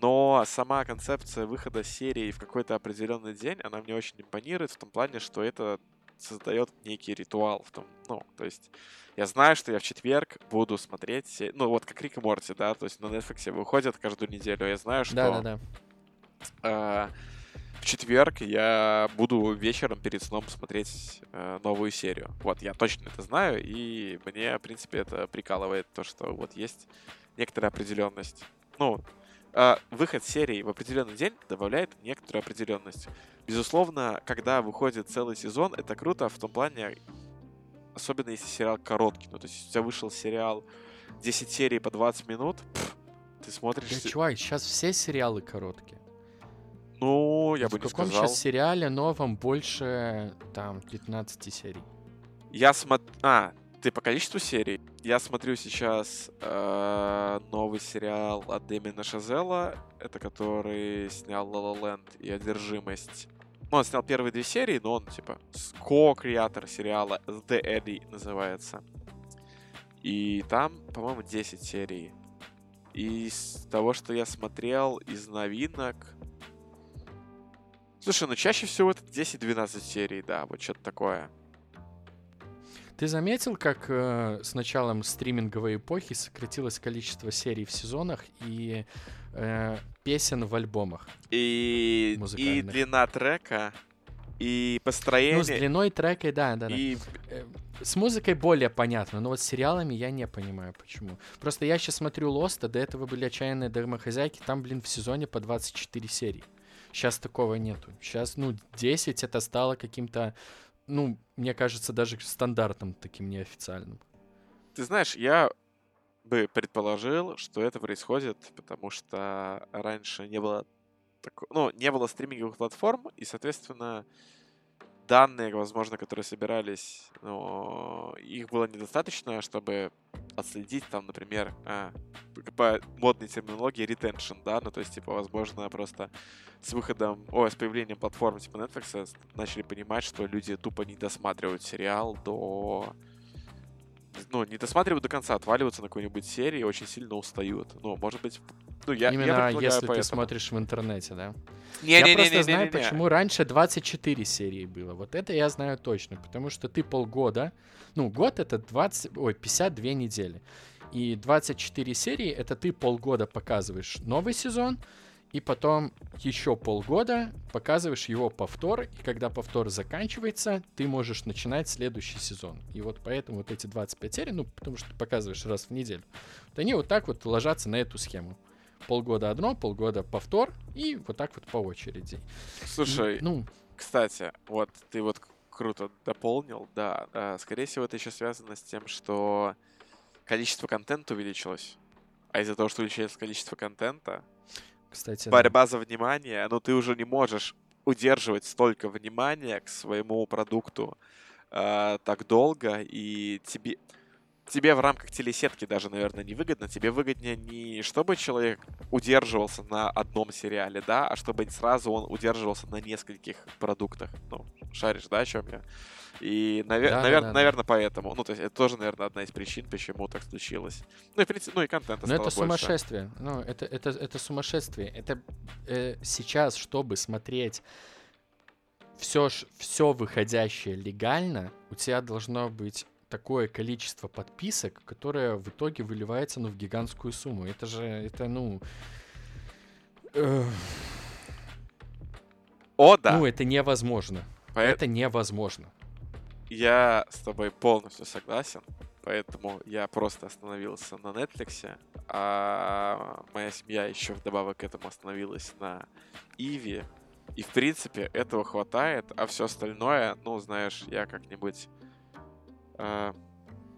Но сама концепция выхода серии в какой-то определенный день, она мне очень импонирует в том плане, что это создает некий ритуал в том, ну, то есть я знаю, что я в четверг буду смотреть, ну, вот как Рик и Морти, да, то есть на Netflix выходят каждую неделю, я знаю, что... Да-да-да. Э, в четверг я буду вечером перед сном смотреть э, новую серию. Вот, я точно это знаю, и мне, в принципе, это прикалывает то, что вот есть некоторая определенность. Ну, выход серии в определенный день добавляет некоторую определенность. Безусловно, когда выходит целый сезон, это круто в том плане, особенно если сериал короткий. Ну, то есть у тебя вышел сериал 10 серий по 20 минут, пфф, ты смотришь... Да, чувак, сейчас все сериалы короткие. Ну, я в бы не каком сказал. сейчас сериале новом больше, там, 15 серий? Я смотрю... А, ты по количеству серий? Я смотрю сейчас э, новый сериал от Дэмина Шазела, это который снял La La Land и «Одержимость». Ну, он снял первые две серии, но он, типа, ко-креатор сериала The Eddie называется. И там, по-моему, 10 серий. Из того, что я смотрел из новинок... Слушай, ну чаще всего это 10-12 серий, да, вот что-то такое. Ты заметил, как э, с началом стриминговой эпохи сократилось количество серий в сезонах и э, песен в альбомах? И, и длина трека, и построение. Ну, с длиной трека, да, да, да. и Э, С музыкой более понятно, но вот с сериалами я не понимаю, почему. Просто я сейчас смотрю Lost, а до этого были «Отчаянные домохозяйки», там, блин, в сезоне по 24 серии. Сейчас такого нету. Сейчас, ну, 10 это стало каким-то, ну, мне кажется, даже стандартом таким неофициальным. ты знаешь, я бы предположил, что это происходит, потому что раньше не было тако- ну, не было стриминговых платформ, и, соответственно, данные, возможно, которые собирались, но их было недостаточно, чтобы отследить там, например, а, по модной терминологии retention, да, ну, то есть, типа, возможно, просто с выходом, о, с появлением платформ типа Netflix начали понимать, что люди тупо не досматривают сериал до... Ну, не досматривают до конца, отваливаются на какой-нибудь серии и очень сильно устают. Ну, может быть... Ну, я, я Именно предполагаю если ты поэтому. смотришь в интернете, да? Не, я не, не, просто не, знаю, не, не, не. почему раньше 24 серии было. Вот это я знаю точно, потому что ты полгода, ну, год это 20, ой, 52 недели. И 24 серии это ты полгода показываешь новый сезон, и потом еще полгода показываешь его повтор, и когда повтор заканчивается, ты можешь начинать следующий сезон. И вот поэтому вот эти 25 серий, ну, потому что ты показываешь раз в неделю, вот они вот так вот ложатся на эту схему. Полгода одно, полгода повтор, и вот так вот по очереди. И, Слушай, ну, Кстати, вот ты вот круто дополнил, да. а, Скорее всего, это еще связано с тем, что количество контента увеличилось. А из-за того, что увеличилось количество контента, кстати, да. борьба за внимание, ну ты уже не можешь удерживать столько внимания к своему продукту а, так долго, и тебе, тебе в рамках телесетки даже, наверное, не выгодно. Тебе выгоднее не чтобы человек удерживался на одном сериале, да, а чтобы сразу он удерживался на нескольких продуктах. Ну, шаришь, да, о чем я? И, навер- Да, да, навер- да, да. наверное, поэтому. Ну, то есть это тоже, наверное, одна из причин, почему так случилось. Ну, и, в принципе, ну, и контента Но стало это больше. сумасшествие. Ну, это, это, это сумасшествие. Это э, сейчас, чтобы смотреть все, все выходящее легально, у тебя должно быть такое количество подписок, которое в итоге выливается ну, в гигантскую сумму. Это же, это, ну... э, О, да. Ну, это невозможно. Поэ- Это невозможно. Я с тобой полностью согласен, поэтому я просто остановился на Netflix, а моя семья еще вдобавок к этому остановилась на Иви, И, в принципе, этого хватает, а все остальное, ну, знаешь, я как-нибудь... Э,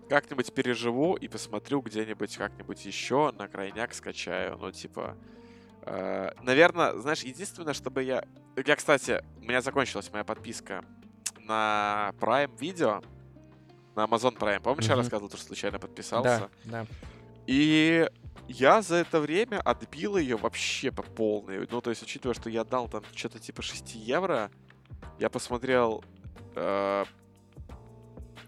как-нибудь переживу и посмотрю где-нибудь как-нибудь еще, на крайняк скачаю. Ну, типа... Э, наверное, знаешь, единственное, чтобы я... Я, кстати, у меня закончилась моя подписка на Prime Video, на Amazon Prime. Помнишь, mm-hmm. я рассказывал, что случайно подписался? Да, да. И я за это время отбил ее вообще по полной. Ну, то есть, учитывая, что я дал там что-то типа 6 евро, я посмотрел э,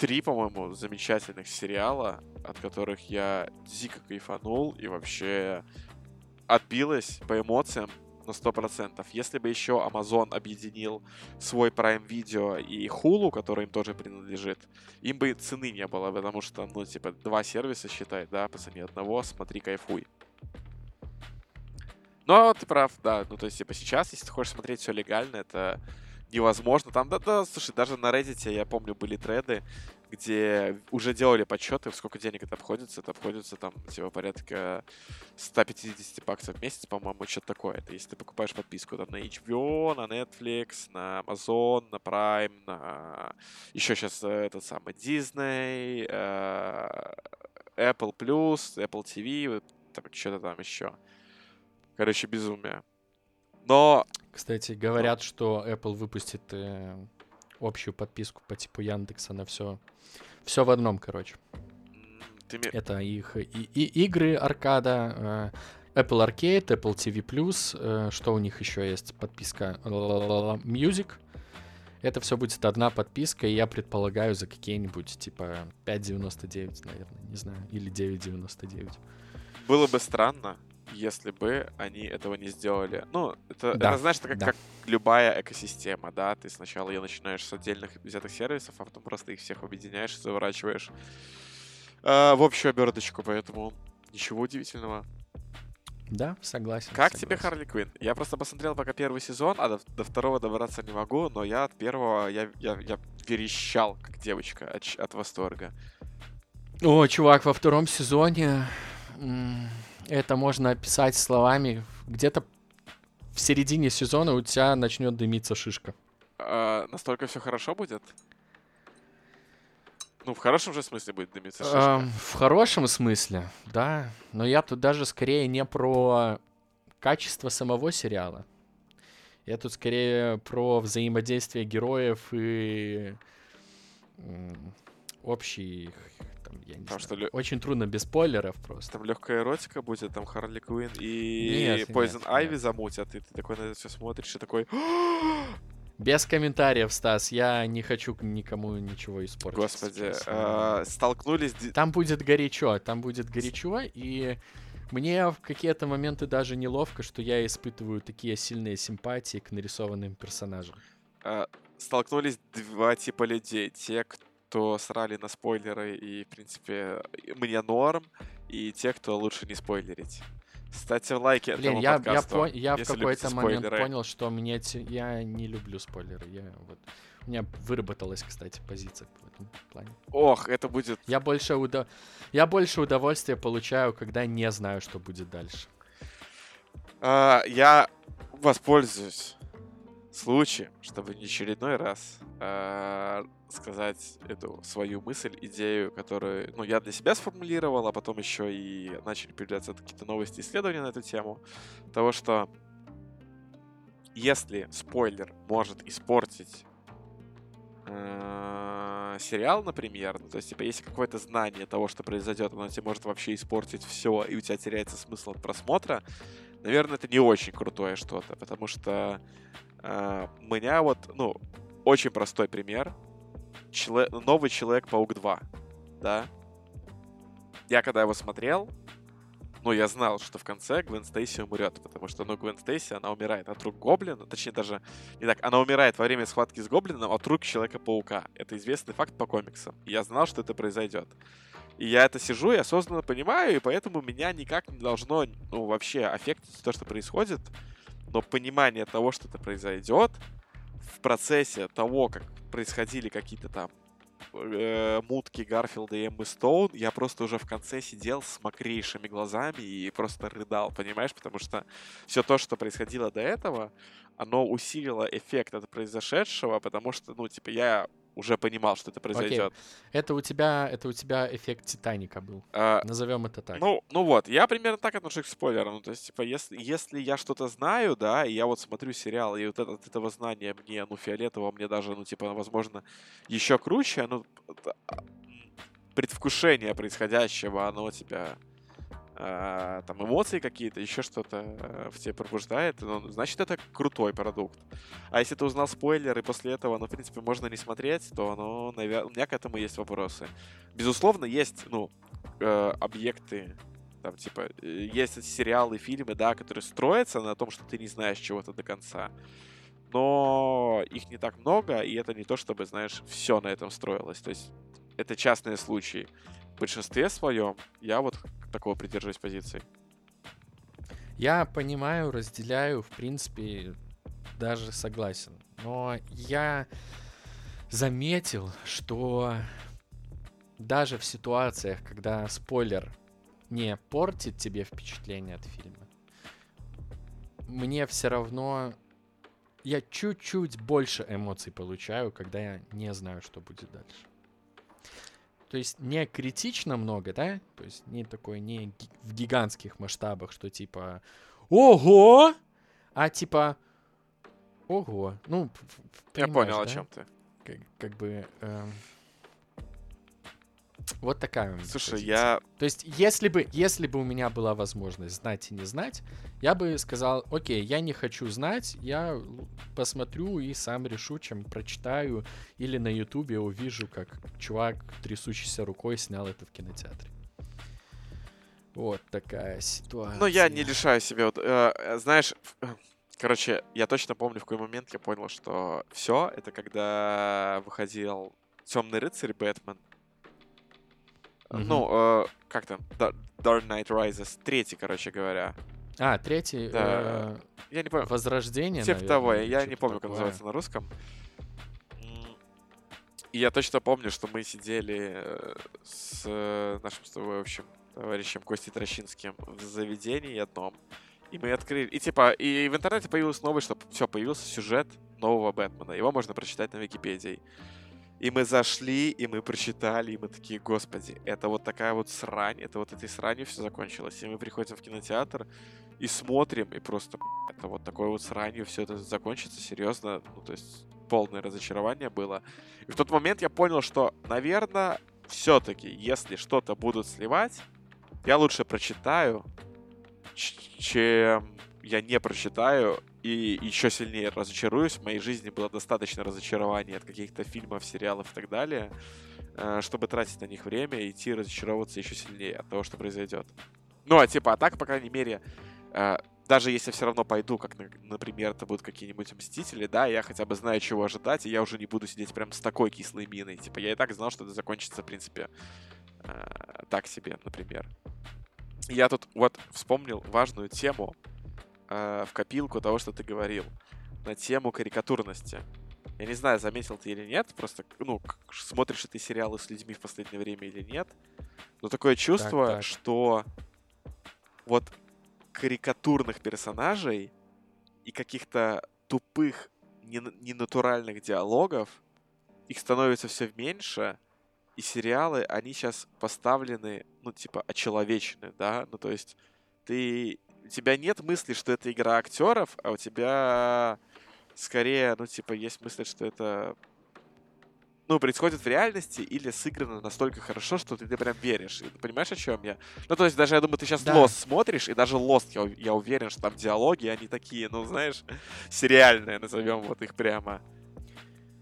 три, по-моему, замечательных сериала, от которых я дико кайфанул и вообще отбилась по эмоциям на 100%. Если бы еще Amazon объединил свой Prime Video и Hulu, который им тоже принадлежит, им бы цены не было, потому что, ну, типа, два сервиса, считай, да, по цене одного, смотри, кайфуй. Но ты прав, да, ну, то есть, типа, сейчас, если ты хочешь смотреть все легально, это невозможно. Там, да, да, слушай, даже на Reddit, я помню, были треды, где уже делали подсчеты, сколько денег это обходится. Это обходится там, типа, порядка 150 баксов в месяц, по-моему, что-то такое. Это если ты покупаешь подписку там на HBO, на Netflix, на Amazon, на Prime, на... Еще сейчас э, этот самый Disney, э, Apple Plus, Apple TV, там, что-то там еще. Короче, безумие. Но... Кстати, говорят, Но... что Apple выпустит э, общую подписку по типу Яндекса на все. Все в одном, короче. Ты... Это их и, и игры аркада, э, Apple Arcade, Apple TV+, э, что у них еще есть? Подписка Music. Это все будет одна подписка, и я предполагаю за какие-нибудь типа 5.99, наверное, не знаю, или 9.99. Было бы странно, если бы они этого не сделали. Ну, это, да. это знаешь, это как, да. как любая экосистема, да, ты сначала ее начинаешь с отдельных взятых сервисов, а потом просто их всех объединяешь, заворачиваешь э, в общую оберточку, поэтому ничего удивительного. Да, согласен. Как согласен. тебе Харли Квин? Я просто посмотрел пока первый сезон, а до, до второго добраться не могу, но я от первого, я, я, я верещал, как девочка, от, от восторга. О, чувак, во втором сезоне это можно описать словами. Где-то в середине сезона у тебя начнет дымиться шишка. А, настолько все хорошо будет? Ну, в хорошем же смысле будет дымиться шишка. А, в хорошем смысле, да. Но я тут даже скорее не про качество самого сериала. Я тут скорее про взаимодействие героев и общий там, я не Потому знаю. Что Очень трудно без спойлеров просто. Там легкая эротика будет, там Харли Куин и нет, Poison Ivy нет. замутят, и ты такой на это все смотришь и такой... Без комментариев, Стас, я не хочу никому ничего испортить. Господи, э, столкнулись... Там будет горячо, там будет горячо, и мне в какие-то моменты даже неловко, что я испытываю такие сильные симпатии к нарисованным персонажам. Э, столкнулись два типа людей. Те, кто кто срали на спойлеры, и, в принципе, мне норм, и те, кто лучше не спойлерить. Ставьте лайки Блин, я, подкасту, я, я в какой-то момент понял, что мне я не люблю спойлеры. Я, вот, у меня выработалась, кстати, позиция в этом плане. Ох, это будет... Я больше, удо... я больше удовольствия получаю, когда не знаю, что будет дальше. А, я воспользуюсь случаем, чтобы не очередной раз а, сказать эту свою мысль, идею, которую, ну, я для себя сформулировал, а потом еще и начали появляться какие-то новости, исследования на эту тему, того, что если спойлер может испортить э, сериал, например, ну, то есть, типа, если какое-то знание того, что произойдет, оно тебе может вообще испортить все, и у тебя теряется смысл от просмотра, наверное, это не очень крутое что-то, потому что э, меня вот, ну, очень простой пример — Чело... новый Человек-паук 2, да? Я когда его смотрел, ну, я знал, что в конце Гвен Стейси умрет, потому что, ну, Гвен Стейси, она умирает от рук Гоблина, точнее, даже не так, она умирает во время схватки с Гоблином от рук Человека-паука. Это известный факт по комиксам. И я знал, что это произойдет. И я это сижу и осознанно понимаю, и поэтому меня никак не должно, ну, вообще аффектить то, что происходит. Но понимание того, что это произойдет, в процессе того, как происходили какие-то там э, мутки Гарфилда и Эммы Стоун, я просто уже в конце сидел с мокрейшими глазами и просто рыдал, понимаешь? Потому что все то, что происходило до этого, оно усилило эффект от произошедшего, потому что, ну, типа, я уже понимал, что это произойдет. Окей. Это у тебя, это у тебя эффект Титаника был. А, Назовем это так. Ну, ну вот, я примерно так отношусь к спойлерам. Ну, то есть, типа, если, если я что-то знаю, да, и я вот смотрю сериал, и вот это, от этого знания мне, ну, фиолетово, мне даже, ну, типа, возможно, еще круче, ну, предвкушение происходящего, оно тебя а, там эмоции какие-то, еще что-то э, в тебе пробуждает, ну, значит, это крутой продукт. А если ты узнал спойлер, и после этого, ну, в принципе, можно не смотреть, то, ну, наверное, у меня к этому есть вопросы. Безусловно, есть, ну, э, объекты, там, типа, э, есть сериалы, фильмы, да, которые строятся на том, что ты не знаешь чего-то до конца. Но их не так много, и это не то, чтобы, знаешь, все на этом строилось. То есть это частные случаи. В большинстве своем я вот такого придерживаюсь позиции. Я понимаю, разделяю, в принципе, даже согласен. Но я заметил, что даже в ситуациях, когда спойлер не портит тебе впечатление от фильма, мне все равно я чуть-чуть больше эмоций получаю, когда я не знаю, что будет дальше. То есть не критично много, да? То есть не такой, не в гигантских масштабах, что типа «Ого!», а типа «Ого!». Ну, Я понял, да? о чем ты. Как, как бы... Э, вот такая у меня Слушай, позиция. я... То есть, если бы, если бы у меня была возможность знать и не знать, я бы сказал, окей, я не хочу знать, я посмотрю и сам решу, чем прочитаю, или на ютубе увижу, как чувак, трясущийся рукой, снял это в кинотеатре. Вот такая ситуация. Ну, я не лишаю себя. Вот, э, знаешь, короче, я точно помню, в какой момент я понял, что все, это когда выходил Темный рыцарь Бэтмен, Mm-hmm. Ну, э, как там? Dark Knight Rises. Третий, короче говоря. А, третий? Да. Э, я не помню. Возрождение, Типа того, я не помню, такое. как называется на русском. И я точно помню, что мы сидели э, с нашим с тобой, в общем, товарищем Костей Трощинским в заведении одном. И мы открыли... И типа, и в интернете появилась новость, что все, появился сюжет нового Бэтмена. Его можно прочитать на Википедии. И мы зашли, и мы прочитали, и мы такие, господи, это вот такая вот срань, это вот этой сранью все закончилось. И мы приходим в кинотеатр и смотрим, и просто, это вот такой вот сранью все это закончится, серьезно, ну, то есть полное разочарование было. И в тот момент я понял, что, наверное, все-таки, если что-то будут сливать, я лучше прочитаю, чем я не прочитаю и еще сильнее разочаруюсь. В моей жизни было достаточно разочарований от каких-то фильмов, сериалов и так далее, э, чтобы тратить на них время и идти разочаровываться еще сильнее от того, что произойдет. Ну, а типа, а так, по крайней мере, э, даже если все равно пойду, как, например, это будут какие-нибудь Мстители, да, я хотя бы знаю, чего ожидать, и я уже не буду сидеть прям с такой кислой миной. Типа, я и так знал, что это закончится, в принципе, э, так себе, например. Я тут вот вспомнил важную тему, э, в копилку того, что ты говорил, на тему карикатурности. Я не знаю, заметил ты или нет, просто, ну, смотришь ты сериалы с людьми в последнее время или нет, но такое чувство, так, так. что вот карикатурных персонажей и каких-то тупых, ненатуральных диалогов, их становится все меньше, и сериалы, они сейчас поставлены, ну, типа, очеловечены, да, ну, то есть ты у тебя нет мысли, что это игра актеров, а у тебя скорее, ну, типа, есть мысль, что это ну, происходит в реальности или сыграно настолько хорошо, что ты, ты прям веришь. Понимаешь, о чем я? Ну, то есть, даже я думаю, ты сейчас да. Смотришь, и даже Lost, я, я уверен, что там диалоги, они такие, ну, знаешь, сериальные, назовем вот их прямо.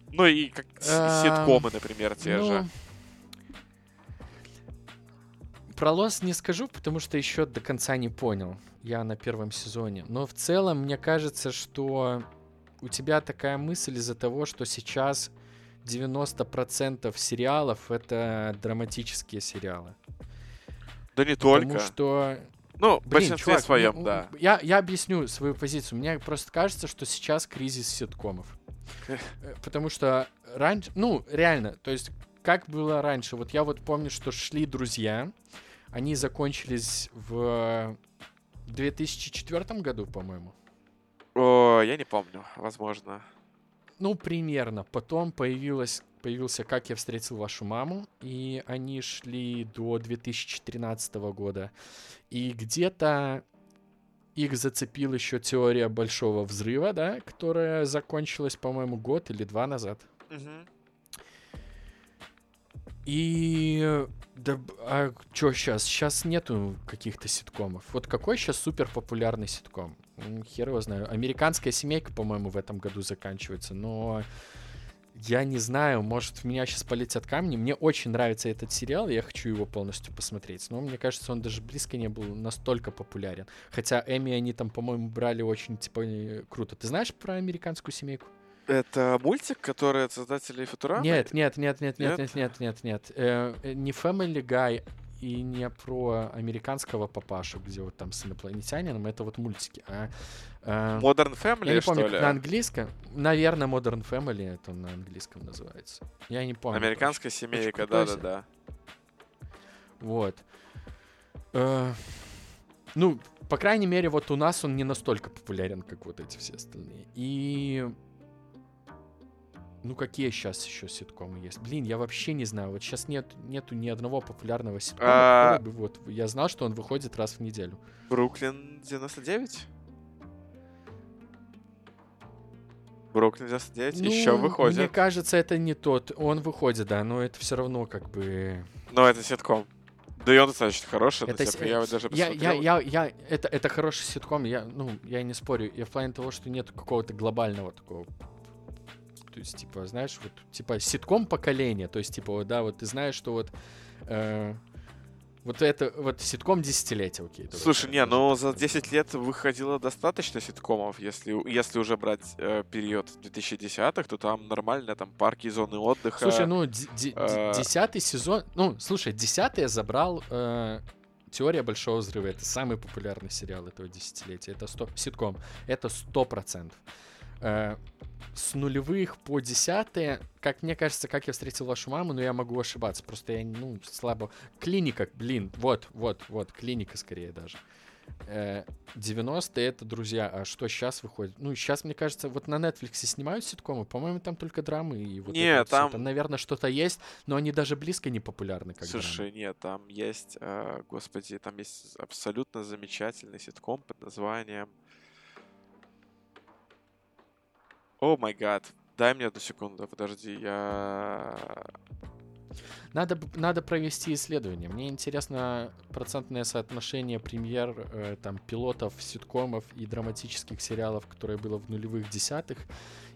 Ну, и как ситкомы, например, те ну, же. Про Lost не скажу, потому что еще до конца не понял я на первом сезоне. Но в целом, мне кажется, что у тебя такая мысль из-за того, что сейчас 90% сериалов это драматические сериалы. Да не только. Потому что... Ну, в большинстве чувак, своем, мне, да. Я, я объясню свою позицию. Мне просто кажется, что сейчас кризис ситкомов. (laughs) Потому что раньше... Ну, реально, то есть как было раньше. Вот я вот помню, что шли друзья. Они закончились в 2004 году, по-моему. О, я не помню, возможно. Ну, примерно. Потом появилась, появился «Как я встретил вашу маму», и они шли до 2013 года. И где-то их зацепил еще теория большого взрыва, да, которая закончилась, по-моему, год или два назад. Мгм. И да, а что сейчас? Сейчас нету каких-то ситкомов. Вот какой сейчас супер популярный ситком? Хер его знаю. Американская семейка, по-моему, в этом году заканчивается, но я не знаю, может, в меня сейчас полетят камни. Мне очень нравится этот сериал, я хочу его полностью посмотреть. Но мне кажется, он даже близко не был настолько популярен. Хотя Эми они там, по-моему, брали очень, типа, э, круто. Ты знаешь про американскую семейку? Это мультик, который от создателей Футурамы? Нет, нет, нет, нет, нет, Нет? нет, нет, нет. Э, не Family Guy и не про американского папашу, где вот там с инопланетянином, это вот мультики. А, э, Modern Family, я не что помню, ли? как на английском. Наверное, Modern Family это на английском называется. Я не помню. Американская семейка, да-да-да. Вот. Э, ну, по крайней мере, вот у нас он не настолько популярен, как вот эти все остальные. И... Ну, какие сейчас еще ситкомы есть? Блин, я вообще не знаю. Вот сейчас нет, нету ни одного популярного ситкома, А. который бы вот... Я знал, что он выходит раз в неделю. Бруклин 99? Бруклин 99 еще Ну, выходит. Мне кажется, это не тот. Он выходит, да, но это все равно как бы... Но это ситком. Да и он достаточно хороший, но Это типа, с- я даже Я, я, я, я, это, это хороший ситком, я, ну, я не спорю. Я в плане того, что нет какого-то глобального такого. То есть, типа, знаешь, вот, типа, ситком поколения. То есть, типа, вот, да, вот ты знаешь, что вот э, вот это, вот ситком десятилетия, окей. давай Слушай, так не, ну за скажем. 10 лет выходило достаточно ситкомов, если, если уже брать э, период 2010-х, то там нормально, там парки, зоны отдыха. Слушай, ну, э, десятый сезон... Ну, слушай, десятый я забрал э, «Теория Большого Взрыва». Это самый популярный сериал этого десятилетия. Это сто... ситком. Это сто процентов. Э, с нулевых по десятые, как мне кажется, как я встретил вашу маму, но я могу ошибаться. Просто я, ну, слабо... Клиника, блин, вот, вот, вот, клиника скорее даже. Э, 90-е это друзья, а что сейчас выходит? Ну, сейчас, мне кажется, вот на Netflix снимают ситкомы, по-моему, там только драмы и вот Не, это там- Там, наверное, что-то есть, но они даже близко не популярны, как Слушай, нет, там есть, э, господи, там есть абсолютно замечательный ситком под названием... О май гад. Дай мне одну секунду, подожди, я... Надо, надо провести исследование. Мне интересно процентное соотношение премьер, э, там, пилотов, ситкомов и драматических сериалов, которое было в нулевых десятых,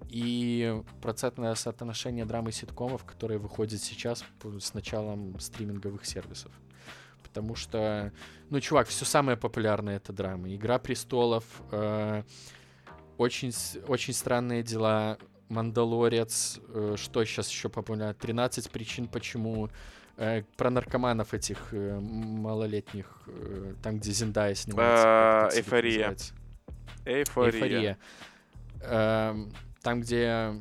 и процентное соотношение драмы ситкомов, которые выходят сейчас с началом стриминговых сервисов. Потому что, ну, чувак, все самое популярное это драмы. Игра престолов, э, очень, очень странные дела, Мандалорец, э, что сейчас еще популярно? 13 причин почему. э, про наркоманов этих э, малолетних, э, там, где Зиндая снимается. А? Эйфория. Эйфория. Эм, там, где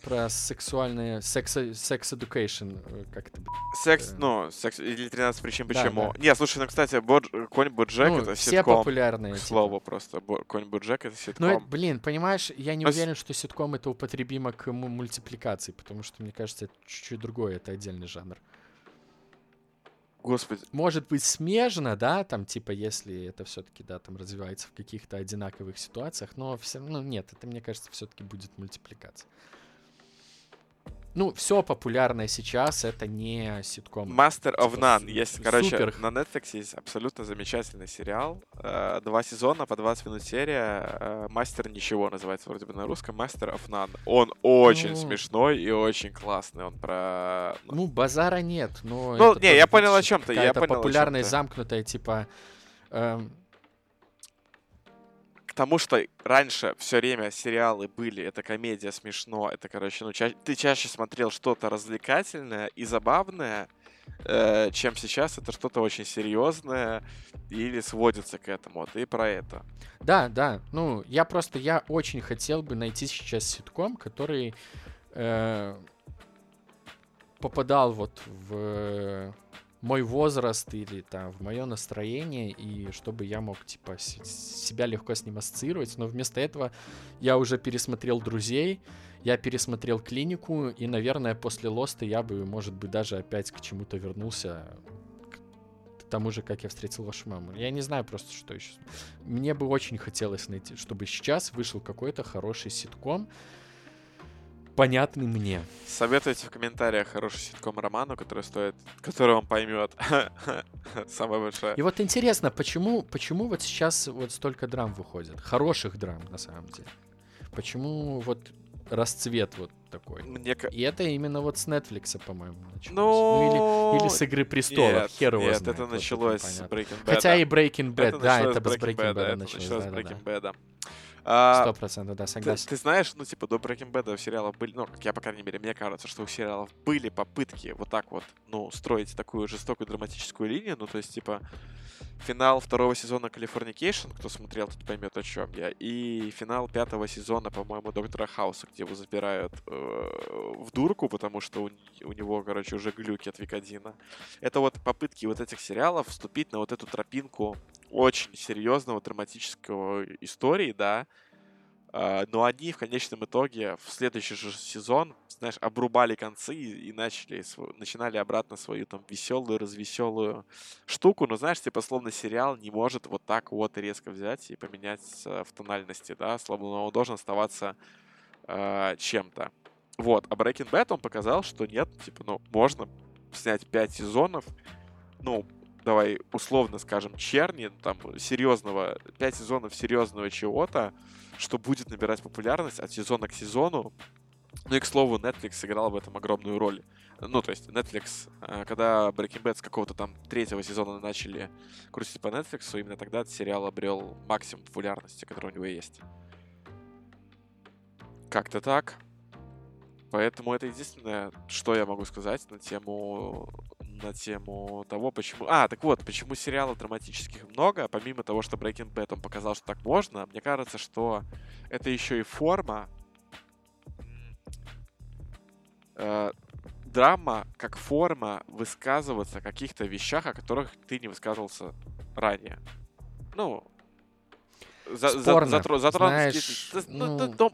про сексуальные... Секс, секс education, э, как это, Секс, Э, ну, секс или 13 причин да, почему. да. Не, слушай, ну, кстати, Бодж... Конь Боджек ну, это все ситком. популярные. К типа. слову, просто. Бо- Конь Боджек это Ну, ситком. это, блин, понимаешь, я не есть- уверен, что ситком это употребимо к му- мультипликации, потому что, мне кажется, это чуть-чуть другое, это отдельный жанр. Господи. Может быть, смежно, да, там, типа, если это все-таки, да, там развивается в каких-то одинаковых ситуациях, но все равно нет, это, мне кажется, все-таки будет мультипликация. Ну, все популярное сейчас это не ситком. Master of Типа, None. Есть, короче, супер. на Netflix есть абсолютно замечательный сериал. Э, Два сезона по 20 минут серия. э, Мастер ничего называется вроде бы на русском. Master of None. Он очень Ну. смешной и очень классный. Он про... Ну, базара нет, но... Ну, не, я понял, о ты, я понял, о популярная, ты. замкнутая, типа... эм, К тому, что раньше все время сериалы были, это комедия смешно, это, короче, ну, ча- ты чаще смотрел что-то развлекательное и забавное, э, чем сейчас это что-то очень серьезное или сводится к этому. Вот и про это. Да, да. Ну, я просто, я очень хотел бы найти сейчас ситком, который... э, попадал вот в мой возраст или там в мое настроение, и чтобы я мог, типа, себя легко с ним ассоциировать. Но вместо этого я уже пересмотрел «Друзей», я пересмотрел «Клинику», и, наверное, после «Лоста» я бы, может быть, даже опять к чему-то вернулся, тому же, как я встретил вашу маму. Я не знаю просто, что еще. Мне бы очень хотелось найти, чтобы сейчас вышел какой-то хороший ситком, понятный мне. Советуйте в комментариях хороший ситком роману, который стоит, который он поймет. (laughs) Самое большое. И вот интересно, почему, почему вот сейчас вот столько драм выходит? Хороших драм, на самом деле. Почему вот расцвет вот такой. Мне... И это именно вот с Netflix, по-моему, началось. Ну... ну или, или с Игры Престолов. Нет, Хер его нет знает, это началось вот с Breaking Bad. Хотя и Breaking Bad, это да, это с Breaking Bad, началось. Это началось с Breaking Bad. А, Сто процентов, да, согласен. Ты, ты знаешь, ну, типа, до Breaking Bad у сериалов были, ну, как я, по крайней мере, мне кажется, что у сериалов были попытки вот так вот, ну, строить такую жестокую драматическую линию, ну, то есть, типа, финал второго сезона Californication, кто смотрел, тот поймет, о чем я, и финал пятого сезона, по-моему, Доктора Хауса, где его забирают э, в дурку, потому что у, у него, короче, уже глюки от Викодина. Это вот попытки вот этих сериалов вступить на вот эту тропинку очень серьезного драматического истории, да, Uh, но они в конечном итоге в следующий же сезон, знаешь, обрубали концы и, начали, начинали обратно свою там веселую, развеселую штуку. Но знаешь, типа, словно сериал не может вот так вот резко взять и поменять uh, в тональности, да, словно он должен оставаться uh, чем-то. Вот, а Breaking Bad он показал, что нет, типа, ну, можно снять 5 сезонов, ну, давай условно скажем, черни, там, серьезного, 5 сезонов серьезного чего-то, что будет набирать популярность от сезона к сезону. Ну и, к слову, Netflix сыграл в этом огромную роль. Ну, то есть Netflix, э, когда Breaking Bad с какого-то там третьего сезона начали крутить по Netflix, именно тогда этот сериал обрел максимум популярности, который у него есть. Как-то так. Поэтому это единственное, что я могу сказать на тему на тему того, почему... А, так вот, почему сериалов драматических много, помимо того, что Breaking Bad он показал, что так можно, мне кажется, что это еще и форма э, драма как форма высказываться о каких-то вещах, о которых ты не высказывался ранее. Ну, за, Спорно. за, затро, затронуть... Знаешь, ну... Ну, ну,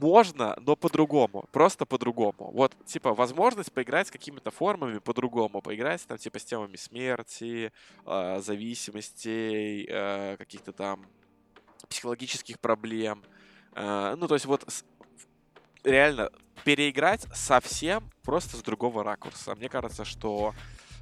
можно, но по-другому. Просто по-другому. Вот, типа, возможность поиграть с какими-то формами по-другому. Поиграть там, типа, с темами смерти, э, зависимостей, э, каких-то там психологических проблем. Э, ну, то есть вот с, реально переиграть совсем просто с другого ракурса. Мне кажется, что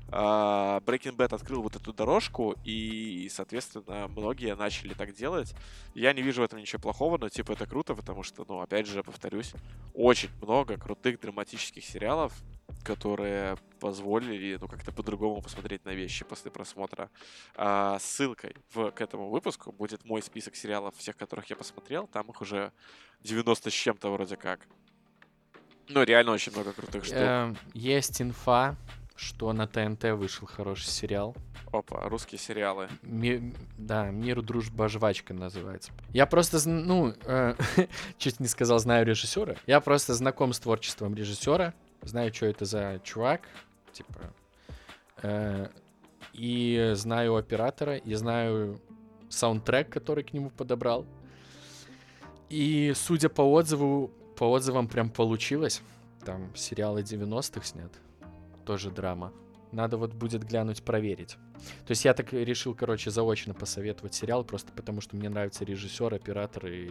Breaking Bad открыл вот эту дорожку, и, соответственно, многие начали так делать. Я не вижу в этом ничего плохого, но, типа, это круто, потому что, ну, опять же, повторюсь, очень много крутых драматических сериалов, которые позволили, ну, как-то по-другому посмотреть на вещи после просмотра. А, ссылкой в, к этому выпуску будет мой список сериалов, всех которых я посмотрел. Там их уже 90 с чем-то вроде как. Ну, реально очень много крутых штук. Эм, есть инфа что на ТНТ вышел хороший сериал. Опа, русские сериалы. Ми- да, «Мир, дружба, жвачка» называется. Я просто, ну, э, (laughs) чуть не сказал, знаю режиссера. Я просто знаком с творчеством режиссера, знаю, что это за чувак, типа, э, и знаю оператора, и знаю саундтрек, который к нему подобрал. И судя по отзыву, по отзывам прям получилось. Там сериалы 90-х снят тоже драма. Надо вот будет глянуть, проверить. То есть я так решил, короче, заочно посоветовать сериал, просто потому что мне нравится режиссер, оператор и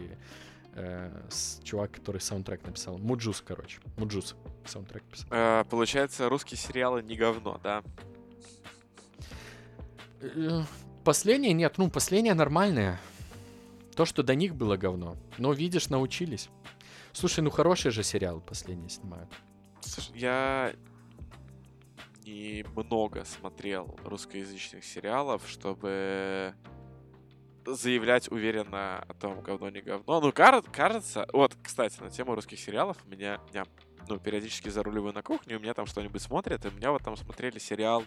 э, с, чувак, который саундтрек написал. Mujuice, короче. Mujuice саундтрек писал. Э, получается, русские сериалы не говно, да? Э, последнее нет, ну, последнее нормальное. То, что до них было говно. Но, видишь, научились. Слушай, ну хороший же сериал последний снимают. Я немного смотрел русскоязычных сериалов, чтобы заявлять уверенно о том, говно не говно. Ну, кажется... Вот, кстати, на тему русских сериалов у меня... Я, ну, периодически заруливаю на кухню, у меня там что-нибудь смотрят, и у меня вот там смотрели сериал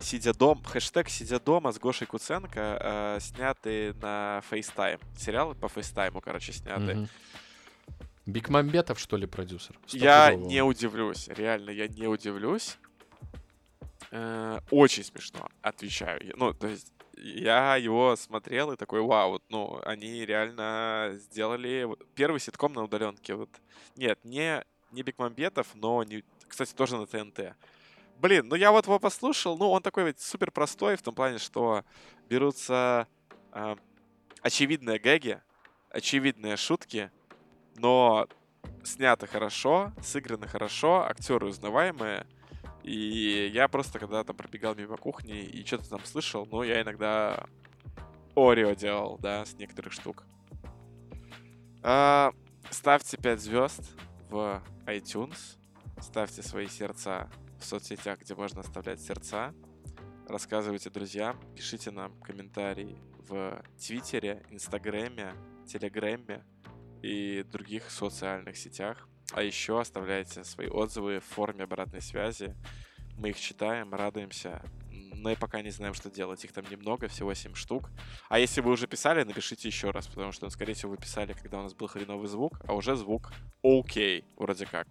«Сидя дом», хэштег «Сидя дома» с Гошей Куценко, э, снятый на FaceTime. Сериал по FaceTime, короче, снятый. Mm-hmm. Бикмамбетов, что ли, продюсер? Я не удивлюсь, реально, я не удивлюсь. Э, Очень смешно, отвечаю. Ну, то есть, я его смотрел и такой, вау, вот, ну, они реально сделали первый ситком на удаленке. Вот. Нет, не, не Бекмамбетов, но, не, кстати, тоже на ТНТ. Блин, ну я вот его послушал, ну, он такой ведь супер простой в том плане, что берутся а, очевидные гэги, очевидные шутки, но снято хорошо, сыграно хорошо, актеры узнаваемые. И я просто когда там пробегал мимо кухни и что-то там слышал, ну, я иногда Орео делал, да, с некоторых штук. А, ставьте 5 звезд в iTunes. Ставьте свои сердца в соцсетях, где можно оставлять сердца. Рассказывайте друзьям, пишите нам комментарии в Твиттере, Инстаграме, Телеграме и других социальных сетях. А еще оставляйте свои отзывы в форме обратной связи. Мы их читаем, радуемся. Но и пока не знаем, что делать. Их там немного, всего 7 штук. А если вы уже писали, напишите еще раз, потому что, скорее всего, вы писали, когда у нас был хреновый звук, а уже звук окей, вроде как.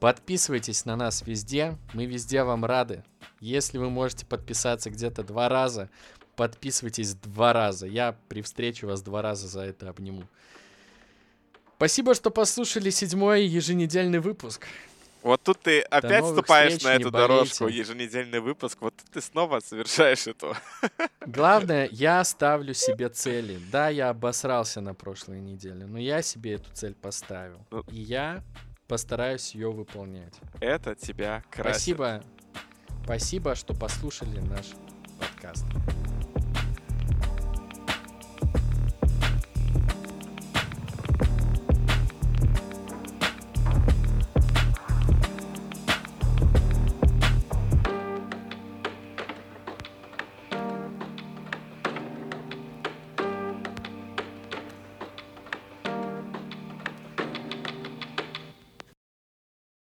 Подписывайтесь на нас везде, мы везде вам рады. Если вы можете подписаться где-то два раза, подписывайтесь два раза. Я при встрече вас два раза за это обниму. Спасибо, что послушали седьмой еженедельный выпуск. Вот тут ты опять новых ступаешь встреч, на эту дорожку, еженедельный выпуск, вот тут ты снова совершаешь это. (laughs) Главное, я ставлю себе цели. Да, я обосрался на прошлой неделе, но я себе эту цель поставил. Ну. И я постараюсь ее выполнять. Это тебя красит. Спасибо. Спасибо, что послушали наш подкаст.